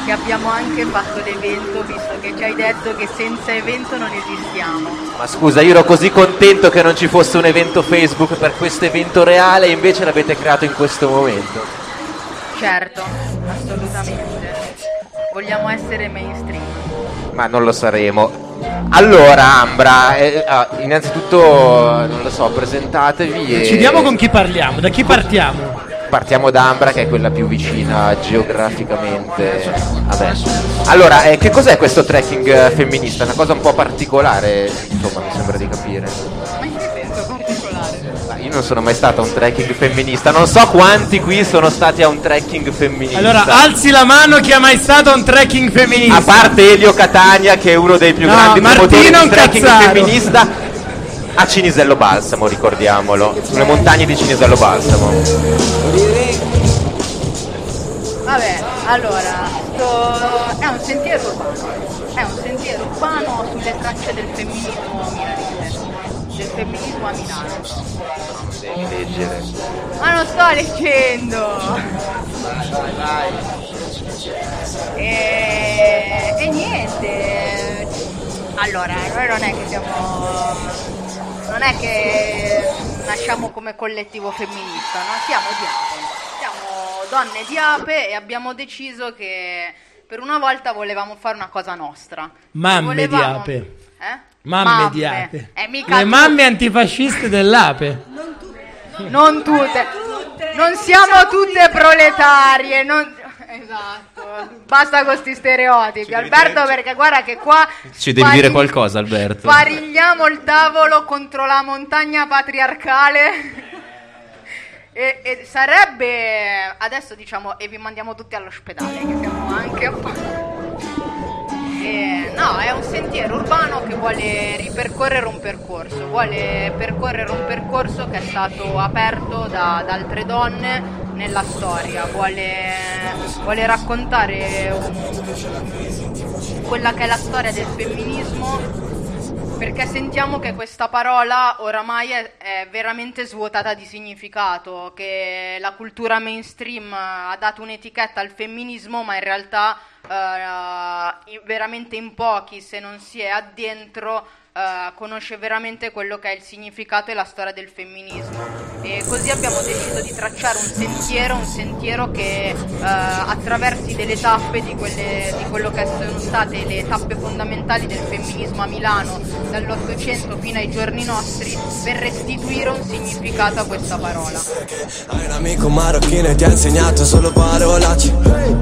Che abbiamo anche fatto l'evento, visto che ci hai detto che senza evento non esistiamo. Ma scusa, io ero così contento che non ci fosse un evento Facebook per questo evento reale e invece l'avete creato in questo momento. Certo, assolutamente. Vogliamo essere mainstream. Ma non lo saremo. Allora, Ambra, eh, ah, innanzitutto, non lo so, presentatevi e Decidiamo con chi parliamo, da chi partiamo? Partiamo da Ambra che è quella più vicina geograficamente a me. Allora, eh, che cos'è questo trekking eh, femminista? Una cosa un po' particolare, insomma, mi sembra di capire. Ma in che senso particolare? Ma Io non sono mai stato a un trekking femminista, non so quanti qui sono stati a un trekking femminista. Allora, alzi la mano chi è mai stato a un trekking femminista. A parte Elio Catania, che è uno dei più No, grandi Martino di trekking Cazzaro. femminista, a Cinisello Balsamo, ricordiamolo, sulle montagne di Cinisello Balsamo. Vabbè, allora, sto- è un sentiero urbano. È un sentiero urbano sulle tracce del femminismo milanese. Del femminismo a Milano. Devi leggere. Ma non sto leggendo! E, e niente. Allora, noi non è che siamo. Non è che nasciamo come collettivo femminista, no? Siamo di Ape. Siamo donne di Ape e abbiamo deciso che per una volta volevamo fare una cosa nostra. Mamme di Volevamo- ape. Eh? Mamme, di ape. Eh, mica Le tu- mamme antifasciste dell'ape. Non tutte. Non siamo tutte proletarie. Non... Esatto. Basta con questi stereotipi. Alberto, perché guarda che qua. Ci devi dire spari- qualcosa, Alberto. Sparigliamo il tavolo contro la montagna patriarcale. E, e sarebbe adesso diciamo e vi mandiamo tutti all'ospedale che siamo anche un po'. E, no, è un sentiero urbano che vuole ripercorrere un percorso, vuole percorrere un percorso che è stato aperto da, da altre donne nella storia, vuole, vuole raccontare quella che è la storia del femminismo perché sentiamo che questa parola oramai è, è veramente svuotata di significato, che la cultura mainstream ha dato un'etichetta al femminismo, ma in realtà eh, veramente in pochi, se non si è addentro, eh, conosce veramente quello che è il significato e la storia del femminismo. E così abbiamo deciso di tracciare un sentiero, un sentiero che eh, attraversi delle tappe di, quelle, di quello che sono state le tappe fondamentali del femminismo a Milano dall'Ottocento fino ai giorni nostri per restituire un significato a questa parola. Hai un amico marocchino e ti ha insegnato solo parolacce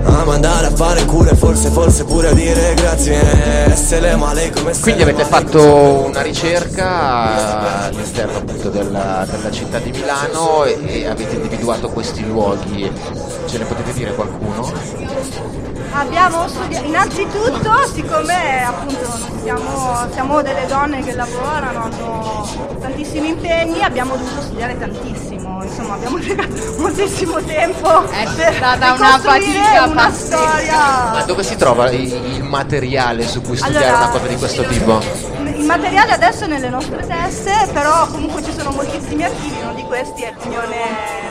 A mandare a fare cure, forse, forse pure a dire grazie Se le male come Quindi avete fatto una ricerca all'interno appunto della, della città di Milano e, e avete individuato questi luoghi. Ce ne potete dire qualcuno? Abbiamo studiato, innanzitutto, siccome appunto siamo, siamo delle donne che lavorano, hanno tantissimi impegni, abbiamo dovuto studiare tantissimo, insomma abbiamo <laughs> dedicato moltissimo tempo È per stata per una fatica una storia. Ma dove si trova il, il materiale su cui studiare Allora, una cosa di questo tipo? Il materiale adesso è nelle nostre teste, però comunque ci sono moltissimi archivi, uno di questi è l'Unione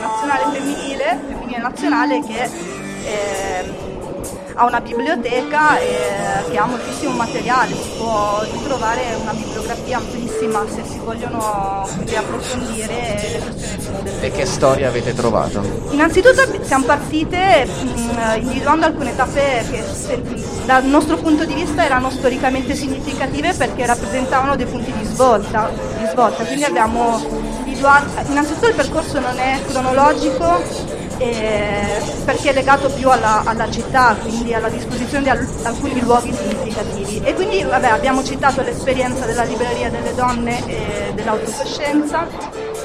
Nazionale Femminile, Femminile Nazionale, che ehm, ha una biblioteca eh, che ha moltissimo materiale, si può trovare una bibliografia amplissima se si vogliono approfondire le questioni del E che storia avete trovato? Innanzitutto siamo partite mh, individuando alcune tappe che se- dal nostro punto di vista erano storicamente significative perché rappresentavano dei punti di svolta, di svolta. quindi abbiamo individuato, innanzitutto il percorso non è cronologico eh, perché è legato più alla, alla città, quindi alla disposizione di al- alcuni luoghi significativi. E quindi vabbè, abbiamo citato l'esperienza della libreria delle donne e dell'autocoscienza,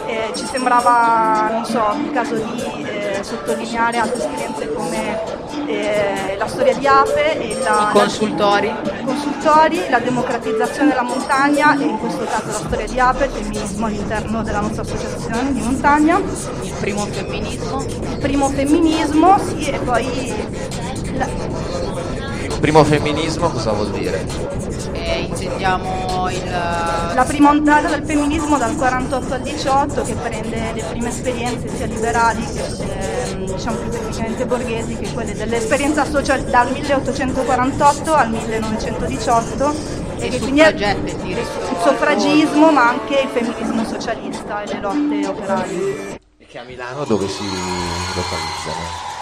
eh, ci sembrava, non so, il caso di eh, sottolineare altre esperienze come eh, la storia di Ape e la, I consultori. i consultori, la democratizzazione della montagna e in questo caso la storia di Ape, il femminismo all'interno della nostra associazione di montagna. Il primo femminismo. Il primo femminismo, sì, e poi la- Primo femminismo cosa vuol dire? E intendiamo il... La prima ondata del femminismo dal 48 al 18 che prende le prime esperienze sia liberali che ehm, diciamo più tecnicamente borghesi che quelle dell'esperienza social dal 1848 al 1918 e che quindi è il suffragismo ma anche il femminismo socialista e le lotte operaie. E che a Milano dove si localizzano?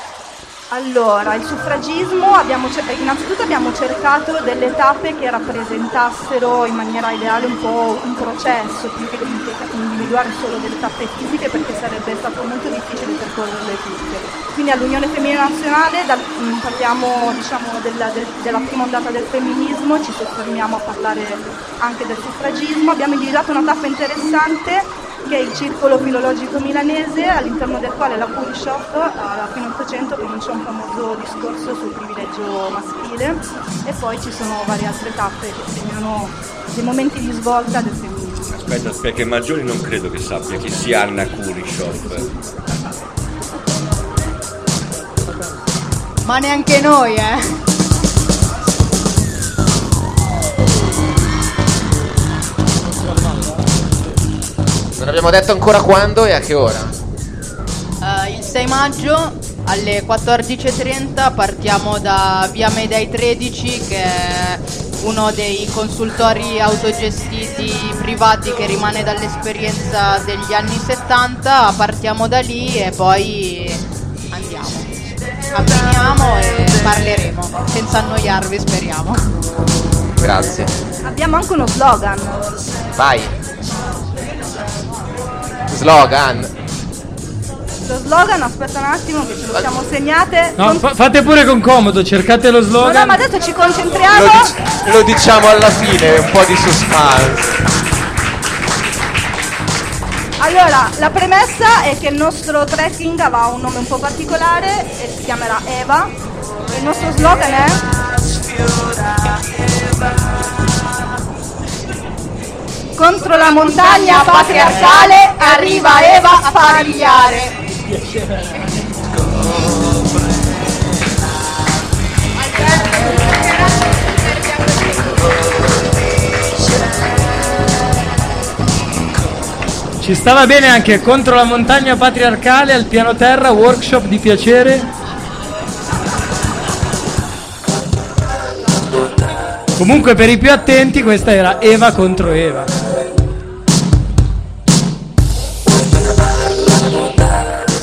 Allora, il suffragismo, abbiamo innanzitutto abbiamo cercato delle tappe che rappresentassero in maniera ideale un po' un processo, più che individuare solo delle tappe fisiche perché sarebbe stato molto difficile percorrerle tutte. Quindi all'Unione Femminile Nazionale dal- mh, parliamo diciamo, della, del- della prima ondata del femminismo, ci soffermiamo a parlare anche del suffragismo, abbiamo individuato una tappa interessante che è il circolo filologico milanese all'interno del quale la Puri Shop a fine 800 pronuncia un famoso discorso sul privilegio maschile e poi ci sono varie altre tappe che segnano dei momenti di svolta del femminismo. Aspetta, perché Maggiori non credo che sappia chi sia Anna Kurishov. Ma neanche noi, eh. Abbiamo detto ancora quando e a che ora. Eh, il 6 maggio alle 14.30 partiamo da Via Medei 13 che è uno dei consultori autogestiti privati che rimane dall'esperienza degli anni 70. Partiamo da lì e poi andiamo. Camminiamo e parleremo, senza annoiarvi speriamo. Grazie. Abbiamo anche uno slogan. Vai. Slogan. Lo slogan, aspetta un attimo che ce lo siamo segnate. No, Non- fa- fate pure con comodo, cercate lo No, no, slogan. ma adesso ci concentriamo. Lo, dic- lo diciamo alla fine, un po' di suspense. Allora, la premessa è che il nostro trekking avrà un nome un po' particolare e si chiamerà Eva. Il nostro slogan è Contro la montagna patriarcale arriva Eva a parigliare. Ci stava bene anche contro la montagna patriarcale al piano terra, workshop di piacere. Comunque per i più attenti questa era Eva contro Eva.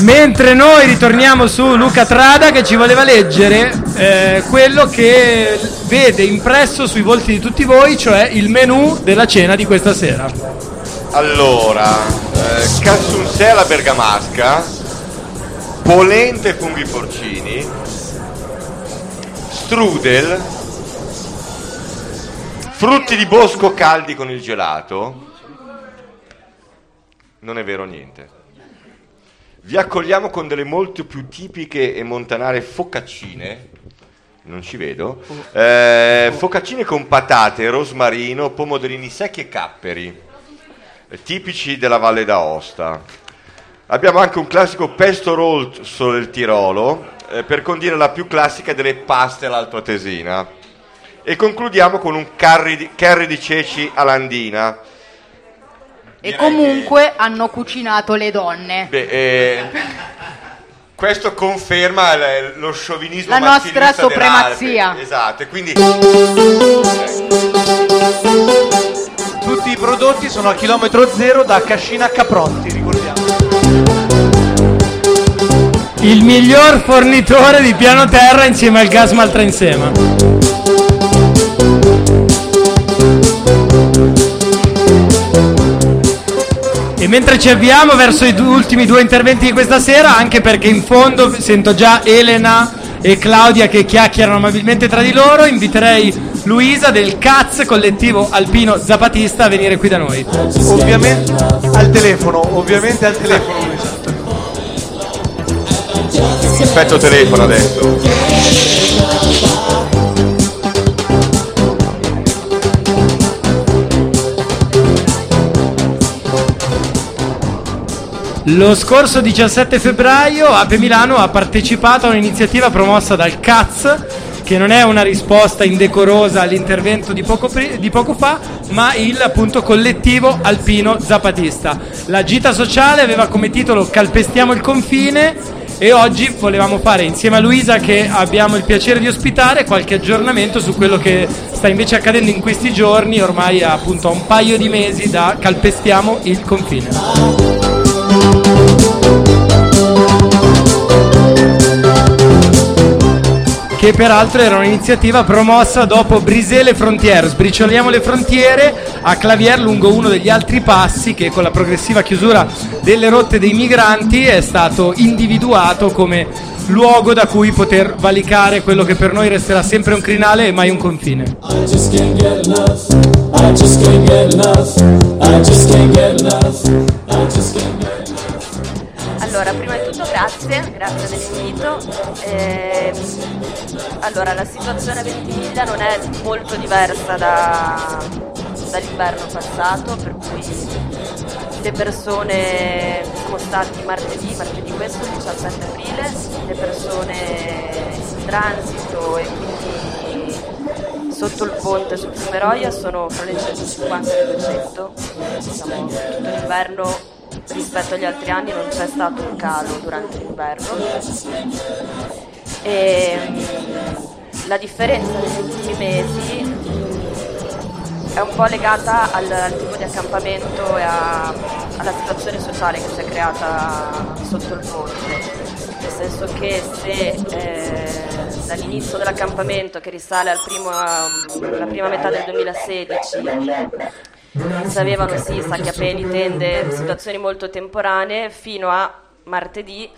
Mentre noi ritorniamo su Luca Trada che ci voleva leggere eh, quello che vede impresso sui volti di tutti voi, cioè il menù della cena di questa sera. Allora, eh, cassunzè alla bergamasca, polente e funghi porcini, strudel, frutti di bosco caldi con il gelato. Non è vero niente. Vi accogliamo con delle molto più tipiche e montanare focaccine. Non ci vedo. Eh, focaccine con patate, rosmarino, pomodorini secchi e capperi tipici della Valle d'Aosta. Abbiamo anche un classico pesto rosso del Tirolo, eh, per condire la più classica delle paste all'altoatesina. E concludiamo con un curry di, curry di ceci all'andina. E comunque hanno cucinato le donne. Beh, eh, questo conferma l- lo sciovinismo La nostra supremazia. Esatto, e quindi Tutti i prodotti sono a chilometro zero da Cascina a Caprotti, ricordiamo. Il miglior fornitore di piano terra insieme al gas Maltransema. E mentre ci avviamo verso i due- ultimi due interventi di questa sera, anche perché in fondo sento già Elena e Claudia che chiacchierano amabilmente tra di loro, inviterei Luisa del CAZ, collettivo alpino zapatista, a venire qui da noi. Ovviamente al telefono, ovviamente al telefono. Luisa. aspetto telefono adesso. Lo scorso 17 febbraio Ape Milano ha partecipato a un'iniziativa promossa dal CAZ che non è una risposta indecorosa all'intervento di poco, pri- di poco fa, ma il appunto collettivo alpino zapatista. La gita sociale aveva come titolo Calpestiamo il confine e oggi volevamo fare insieme a Luisa che abbiamo il piacere di ospitare qualche aggiornamento su quello che sta invece accadendo in questi giorni, ormai appunto a un paio di mesi da Calpestiamo il confine. Che peraltro era un'iniziativa promossa dopo Brisé le frontiere, sbricioliamo le frontiere a Clavier lungo uno degli altri passi che con la progressiva chiusura delle rotte dei migranti è stato individuato come luogo da cui poter valicare quello che per noi resterà sempre un crinale e mai un confine. I Allora, prima di tutto grazie, grazie dell'invito. Ehm, allora, la situazione a Ventimiglia non è molto diversa da- dall'inverno passato, per cui le persone siamo stati martedì, martedì questo, 17 aprile, le persone in transito e quindi sotto il ponte sul fiume Roia sono fra le 150 e le 200, diciamo tutto l'inverno rispetto agli altri anni non c'è stato un calo durante l'inverno. E, mm, la differenza negli ultimi mesi è un po' legata al, al tipo di accampamento e a- alla situazione sociale che si è creata sotto il ponte. Nel senso che se eh, dall'inizio dell'accampamento che risale al primo, alla prima metà del 2016 si avevano sì sacchi a peli, tende, situazioni molto temporanee fino a martedì.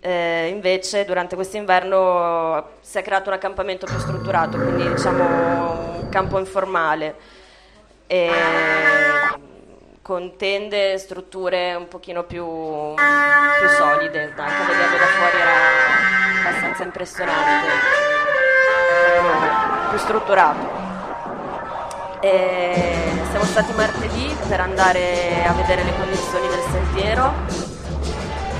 Eh, invece durante quest'inverno si è creato un accampamento più strutturato, quindi diciamo un campo informale. E con tende strutture un pochino più, più solide, anche vederlo da fuori era abbastanza impressionante, più strutturato. E siamo stati martedì per andare a vedere le condizioni del sentiero.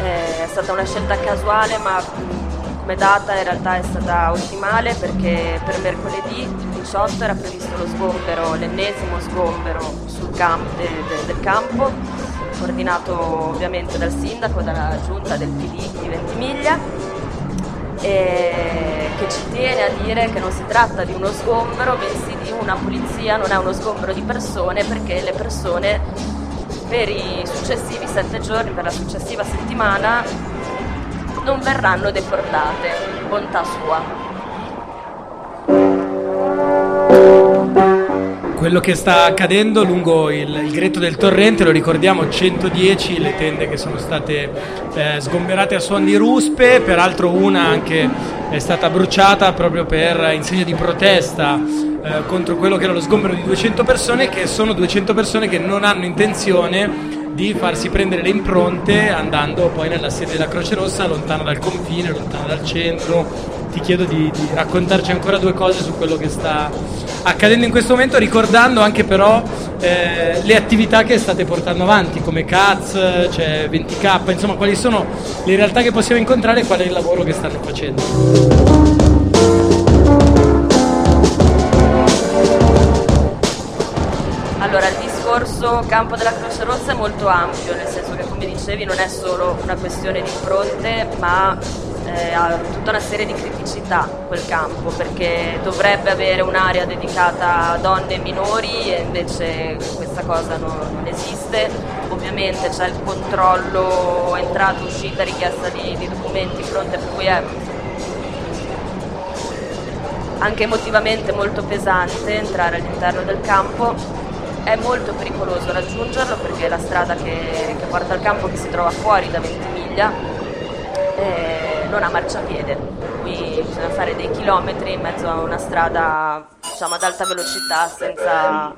Eh, È stata una scelta casuale, ma mh, come data in realtà è stata ottimale perché per mercoledì 18 era previsto lo sgombero, l'ennesimo sgombero camp- de- de- del campo, coordinato ovviamente dal sindaco, dalla giunta del PD di Ventimiglia che ci tiene a dire che non si tratta di uno sgombero, bensì una pulizia, non è uno sgombero di persone perché le persone per i successivi sette giorni, per la successiva settimana, non verranno deportate, bontà sua. Quello che sta accadendo lungo il, il gretto del torrente, lo ricordiamo, 110 le tende che sono state eh, sgomberate a suon di ruspe, peraltro una anche è stata bruciata proprio per in segno di protesta eh, contro quello che era lo sgombero di 200 persone, che sono 200 persone che non hanno intenzione di farsi prendere le impronte andando poi nella sede della Croce Rossa, lontano dal confine, lontano dal centro. Ti chiedo di, di raccontarci ancora due cose su quello che sta accadendo in questo momento, ricordando anche però eh, le attività che state portando avanti, come CAZ, c'è 20K, insomma quali sono le realtà che possiamo incontrare e qual è il lavoro che stanno facendo. Discorso campo della Croce Rossa è molto ampio, nel senso che come dicevi non è solo una questione di impronte, ma eh, ha tutta una serie di criticità quel campo perché dovrebbe avere un'area dedicata a donne e minori e invece questa cosa non, non esiste. Ovviamente c'è il controllo entrata, uscita, richiesta di, di documenti pronte per cui è anche emotivamente molto pesante entrare all'interno del campo. È molto pericoloso raggiungerlo perché la strada che, che porta al campo, che si trova fuori da Ventimiglia, eh, non ha marciapiede, cui bisogna fare dei chilometri in mezzo a una strada diciamo, ad alta velocità senza,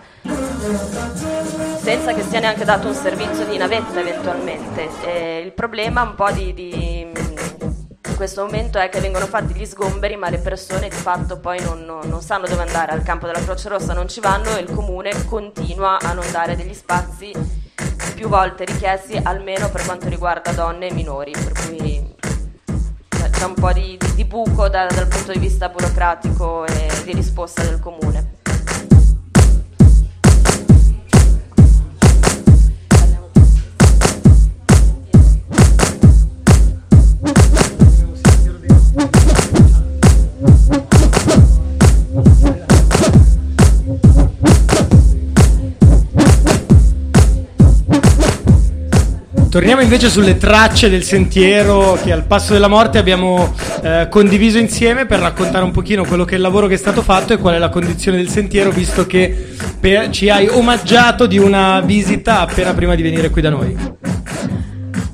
senza che sia neanche dato un servizio di navetta eventualmente. Eh, il problema un po' di, di questo momento è che vengono fatti gli sgomberi ma le persone di fatto poi non, non- non sanno dove andare, al campo della Croce Rossa non ci vanno e il comune continua a non dare degli spazi più volte richiesti almeno per quanto riguarda donne e minori, per cui c'è- un po' di, di- di buco da- dal punto di vista burocratico e di risposta del comune. Torniamo invece sulle tracce del sentiero che al passo della morte abbiamo eh, condiviso insieme per raccontare un pochino quello che è il lavoro che è stato fatto e qual è la condizione del sentiero, visto che per- ci hai omaggiato di una visita appena prima di venire qui da noi.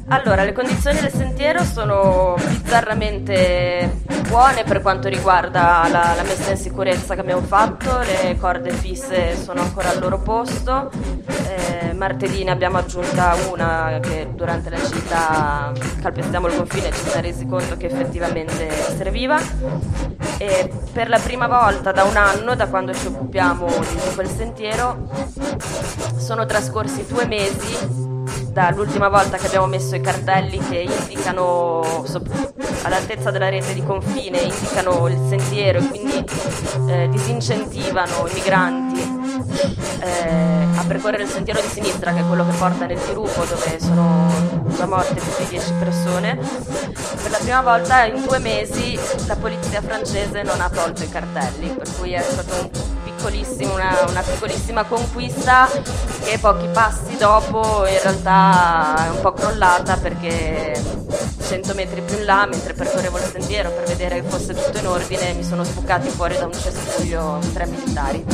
Allora, le condizioni del sentiero sono bizzarramente buone per quanto riguarda la, la messa in sicurezza che abbiamo fatto, le corde fisse sono ancora al loro posto, eh, martedì ne abbiamo aggiunta una che durante la gita calpestiamo il confine ci siamo resi conto che effettivamente serviva. E per la prima volta da un anno, da quando ci occupiamo di quel sentiero, sono trascorsi due mesi dall'ultima volta che abbiamo messo i cartelli che indicano all'altezza della rete di confine, indicano il sentiero e quindi eh, disincentivano i migranti eh, a percorrere il sentiero di sinistra, che è quello che porta nel dirupo dove sono già morte più di 10 persone. Per la prima volta in due mesi la polizia francese non ha tolto i cartelli, per cui è stato un una, una piccolissima conquista che pochi passi dopo in realtà è un po' crollata perché 100 metri più in là, mentre percorrevo il sentiero per vedere che fosse tutto in ordine, mi sono sbucati fuori da un cespuglio tre militari.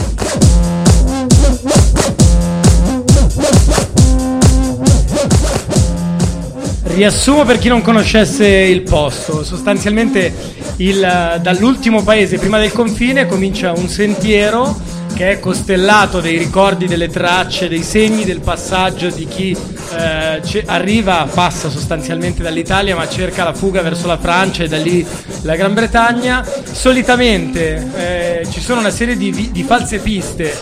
Riassumo per chi non conoscesse il posto, sostanzialmente il- dall'ultimo paese prima del confine comincia un sentiero che è costellato dei ricordi, delle tracce, dei segni del passaggio di chi eh, arriva, passa sostanzialmente dall'Italia ma cerca la fuga verso la Francia e da lì la Gran Bretagna. Solitamente eh, ci sono una serie di, di false piste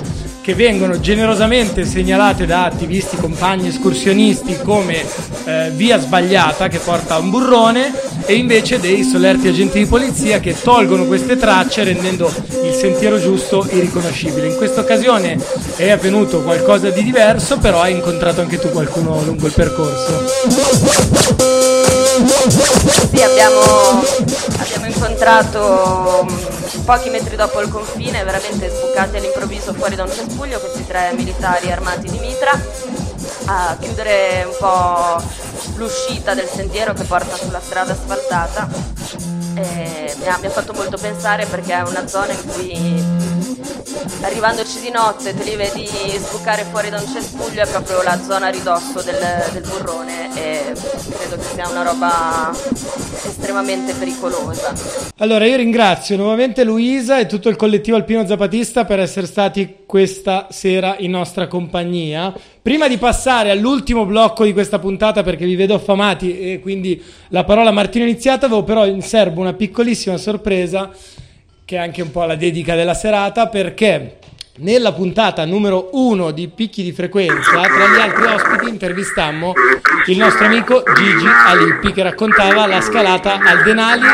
che vengono generosamente segnalate da attivisti, compagni, escursionisti come eh, via sbagliata che porta a un burrone e invece dei solerti agenti di polizia che tolgono queste tracce rendendo il sentiero giusto irriconoscibile. In questa occasione è avvenuto qualcosa di diverso, però hai incontrato anche tu qualcuno lungo il percorso. Sì, abbiamo, abbiamo incontrato mh, pochi metri dopo il confine, veramente sbucati all'improvviso fuori da un cespuglio, questi tre militari armati di mitra, a chiudere un po' l'uscita del sentiero che porta sulla strada asfaltata. E mi, ha, mi ha fatto molto pensare perché è una zona in cui arrivandoci di notte te li vedi sbucare fuori da un cespuglio è proprio la zona a ridosso del, del burrone e credo che sia una roba estremamente pericolosa. Allora io ringrazio nuovamente Luisa e tutto il collettivo Alpino Zapatista per essere stati questa sera in nostra compagnia. Prima di passare all'ultimo blocco di questa puntata perché vi vedo affamati e quindi la parola a Martino iniziata, avevo però in serbo una piccolissima sorpresa che è anche un po' la dedica della serata perché nella puntata numero uno di Picchi di Frequenza, tra gli altri ospiti, intervistammo il nostro amico Gigi Alippi che raccontava la scalata al Denali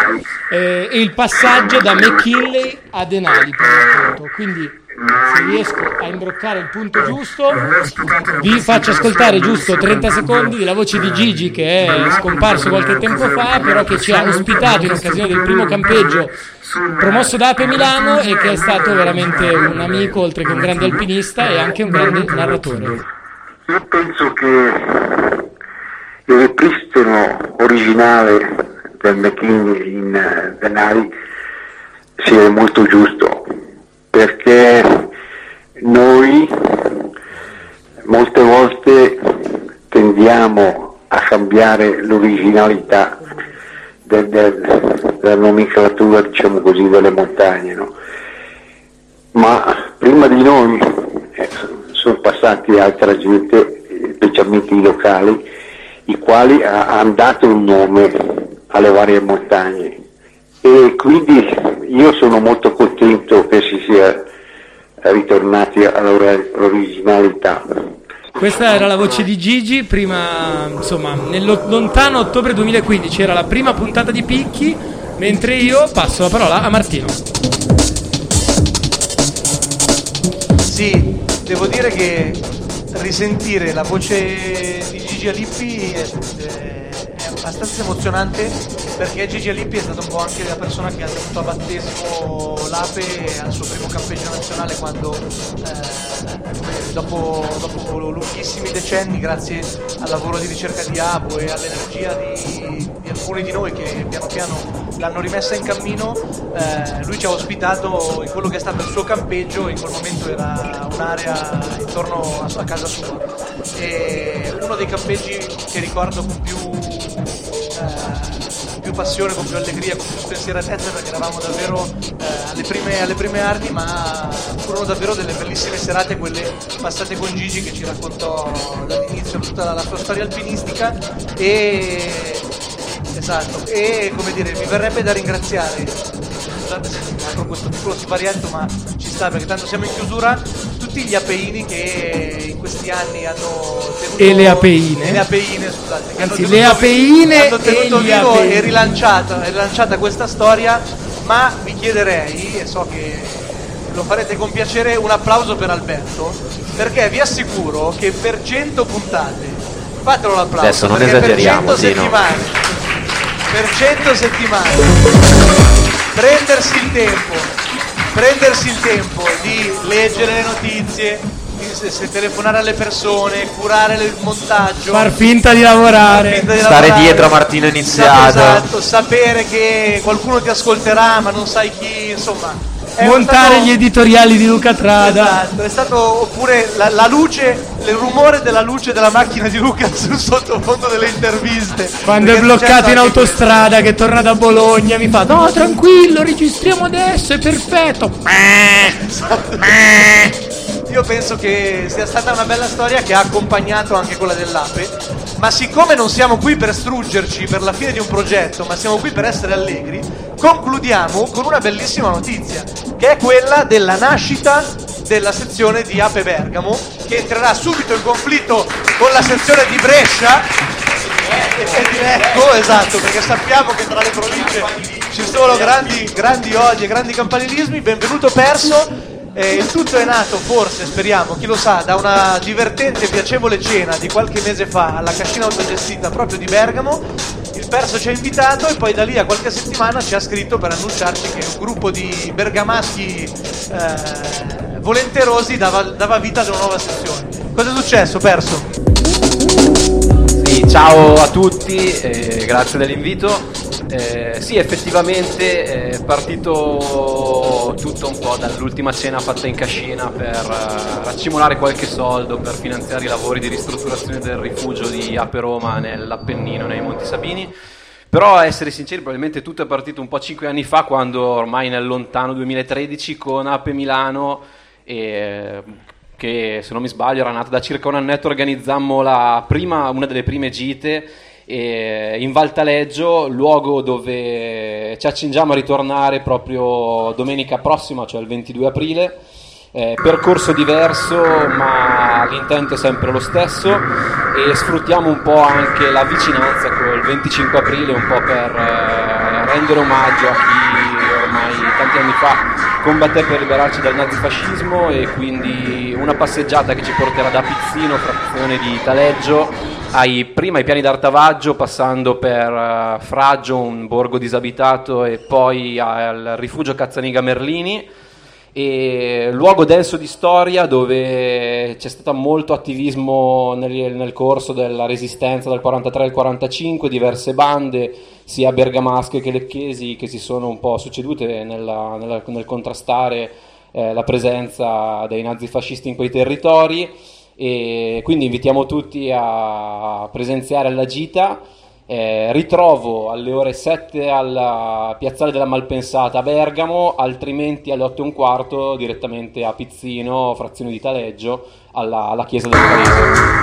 eh, e il passaggio da McKinley a Denali. Per l'appunto. Quindi se riesco a imbroccare il punto giusto, vi faccio ascoltare giusto 30 secondi della voce di Gigi che è scomparso qualche tempo fa, però che ci ha ospitato in occasione del primo campeggio promosso da Ape Milano e che è stato veramente un amico oltre che un grande alpinista e anche un grande narratore. Io penso che il ripristino originale del McKinney in eh, Denari sia molto giusto perché noi molte volte tendiamo a cambiare l'originalità del- del- della nomenclatura diciamo così delle montagne no? ma prima di noi eh, sono passati altra gente specialmente i locali i quali ha- hanno dato un nome alle varie montagne e quindi io sono molto contento che si sia ritornati all'originalità. Questa era la voce di Gigi, prima, insomma, nel lo- lontano ottobre 2015 era la prima puntata di Picchi, mentre io passo la parola a Martino. Sì, devo dire che risentire la voce di Gigi Alippi è, è- è abbastanza emozionante perché Gigi Alippi è stato un po' anche la persona che ha tenuto a battesimo l'Ape al suo primo campeggio nazionale quando eh, dopo, dopo lunghissimi decenni grazie al lavoro di ricerca di Abo e all'energia di, di alcuni di noi che piano piano l'hanno rimessa in cammino eh, lui ci ha ospitato in quello che è stato il suo campeggio in quel momento era un'area intorno a, a casa sua. E uno dei campeggi che ricordo con più eh, più passione, con più allegria, con più spensieratezza perché eravamo davvero eh, alle, prime, alle prime armi ma furono davvero delle bellissime serate quelle passate con Gigi che ci raccontò dall'inizio tutta la, la sua storia alpinistica. E esatto e come dire mi verrebbe da ringraziare. Scusate se apro questo piccolo siparietto ma ci sta perché tanto siamo in chiusura tutti gli apeini che in questi anni hanno tenuto E le apeine. e le apeine scusate che hanno Anzi, tenuto le apeine hanno tenuto e gli vivo apeini. e rilanciata, rilanciata questa storia ma vi chiederei e so che lo farete con piacere un applauso per Alberto perché vi assicuro che per 100 puntate fatelo l'applauso Adesso non perché esageriamo, per 100 Tino. settimane per 100 settimane prendersi il tempo prendersi il tempo di leggere le notizie di se- se telefonare alle persone curare il montaggio Far finta di lavorare. finta di Stare lavorare. dietro a Martino Iniziato. Esatto, sapere che qualcuno ti ascolterà ma non sai chi, insomma. Montare stato- gli editoriali di Luca Trada. Esatto, è stato oppure la, la luce, il rumore della luce della macchina di Luca sul sottofondo delle interviste. Quando è bloccato in autostrada che torna da Bologna mi fa no tranquillo registriamo adesso è perfetto Io penso che sia stata una bella storia che ha accompagnato anche quella dell'Ape, ma siccome non siamo qui per struggerci per la fine di un progetto, ma siamo qui per essere allegri, concludiamo con una bellissima notizia, che è quella della nascita della sezione di Ape Bergamo, che entrerà subito in conflitto con la sezione di Brescia e e di Lecco, esatto, perché sappiamo che tra le province ci sono grandi, grandi odi e grandi campanilismi. Benvenuto perso. Eh, il tutto è nato, forse, speriamo, chi lo sa, da una divertente e piacevole cena di qualche mese fa alla cascina autogestita proprio di Bergamo. Perso ci ha invitato e poi da lì a qualche settimana ci ha scritto per annunciarci che un gruppo di bergamaschi eh, volenterosi dava, dava vita ad una nuova sezione. Cosa è successo, perso? Ciao a tutti, eh, grazie dell'invito. Eh, sì, effettivamente è partito tutto un po' dall'ultima cena fatta in cascina per eh, raccimolare qualche soldo per finanziare i lavori di ristrutturazione del rifugio di Ape Roma nell'Appennino, nei Monti Sabini. Però, a essere sinceri, probabilmente tutto è partito un po' cinque anni fa, quando ormai nel lontano 2013 con Ape Milano e che se non mi sbaglio era nata da circa un annetto, organizzammo prima, una delle prime gite in Valtaleggio, luogo dove ci accingiamo a ritornare proprio domenica prossima, cioè il 22 aprile. Eh, percorso diverso, ma l'intento è sempre lo stesso e sfruttiamo un po' anche la vicinanza col 25 aprile un po' per eh, rendere omaggio a chi ormai tanti anni fa combatté per liberarci dal nazifascismo e quindi una passeggiata che ci porterà da Pizzino, frazione di Taleggio, ai, prima ai piani d'Artavaggio, passando per eh, Fraggio, un borgo disabitato, e poi al rifugio Cazzaniga Merlini e luogo denso di storia dove c'è stato molto attivismo nel, nel corso della resistenza dal 43 al 45, diverse bande sia bergamasche che lecchesi che si sono un po' succedute nella- nella- nel contrastare eh, la presenza dei nazifascisti in quei territori e quindi invitiamo tutti a presenziare alla gita. Eh, ritrovo alle ore 7 alla Piazzale della Malpensata a Bergamo, altrimenti alle 8 e un quarto direttamente a Pizzino, frazione di Taleggio, alla, alla chiesa del Paese.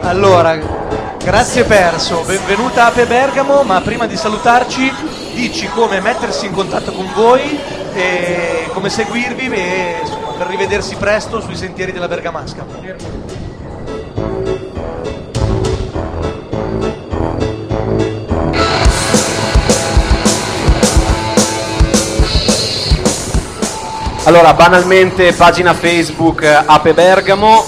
Allora, grazie perso, benvenuta a Ape Bergamo, ma prima di salutarci dici come mettersi in contatto con voi e come seguirvi e, insomma, per rivedersi presto sui sentieri della Bergamasca. Allora, banalmente, pagina Facebook Ape Bergamo,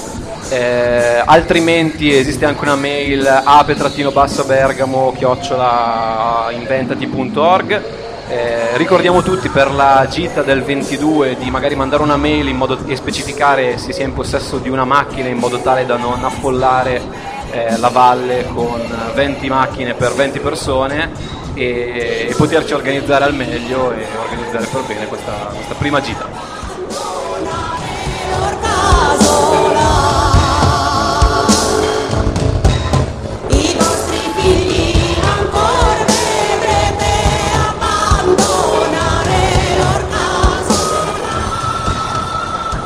eh, altrimenti esiste anche una mail ape-bergamo chiocciola inventati.org. Eh, ricordiamo tutti per la gita del 22 di magari mandare una mail modo, e specificare se si è in possesso di una macchina in modo tale da non affollare eh, la valle con 20 macchine per 20 persone e, e poterci organizzare al meglio e organizzare per bene questa, questa prima gita.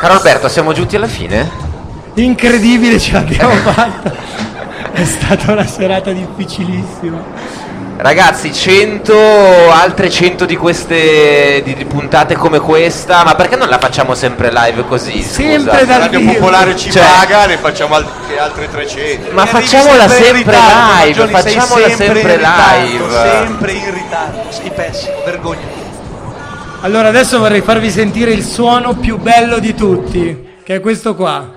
Caro Alberto, siamo giunti alla fine? Incredibile, ce l'abbiamo fatta. È stata una serata difficilissima. Ragazzi, 100, altre 100 di queste di, di puntate come questa, ma perché non la facciamo sempre live così? Sempre scusa? dal Radio vivo. Popolare ci Cioè, paga, ne facciamo altre, altre 300. Ma arrivi facciamola sempre in sempre ritardo, live, sei facciamola sempre in ritardo, live. Sempre in ritardo, sei pessimo, vergogna. Allora adesso vorrei farvi sentire il suono più bello di tutti, che è questo qua.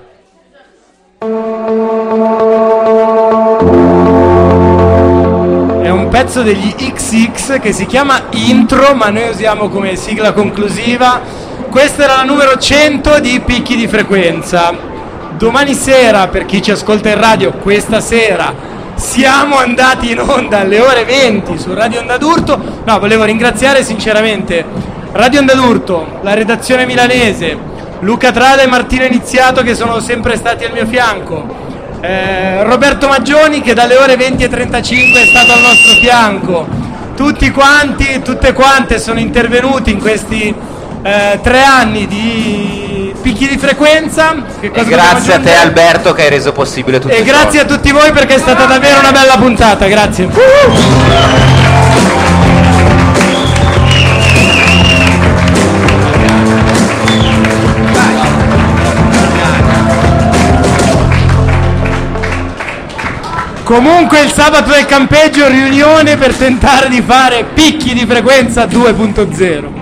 È un pezzo degli XX che si chiama Intro, ma noi usiamo come sigla conclusiva. Questa era la numero 100 di Picchi di Frequenza. Domani sera, per chi ci ascolta in radio, questa sera siamo andati in onda alle ore 20 su Radio Onda d'Urto. No, volevo ringraziare sinceramente Radio Onda d'Urto, la redazione milanese, Luca Trada e Martino Iniziato che sono sempre stati al mio fianco. Eh, Roberto Maggioni che dalle ore 20 e 35 è stato al nostro fianco. Tutti quanti tutte quante sono intervenuti in questi eh, tre anni di picchi di frequenza. E grazie a te? Alberto che hai reso possibile tutto E grazie a tutti voi perché è stata davvero una bella puntata, grazie. Comunque il sabato del campeggio riunione per tentare di fare picchi di frequenza 2.0.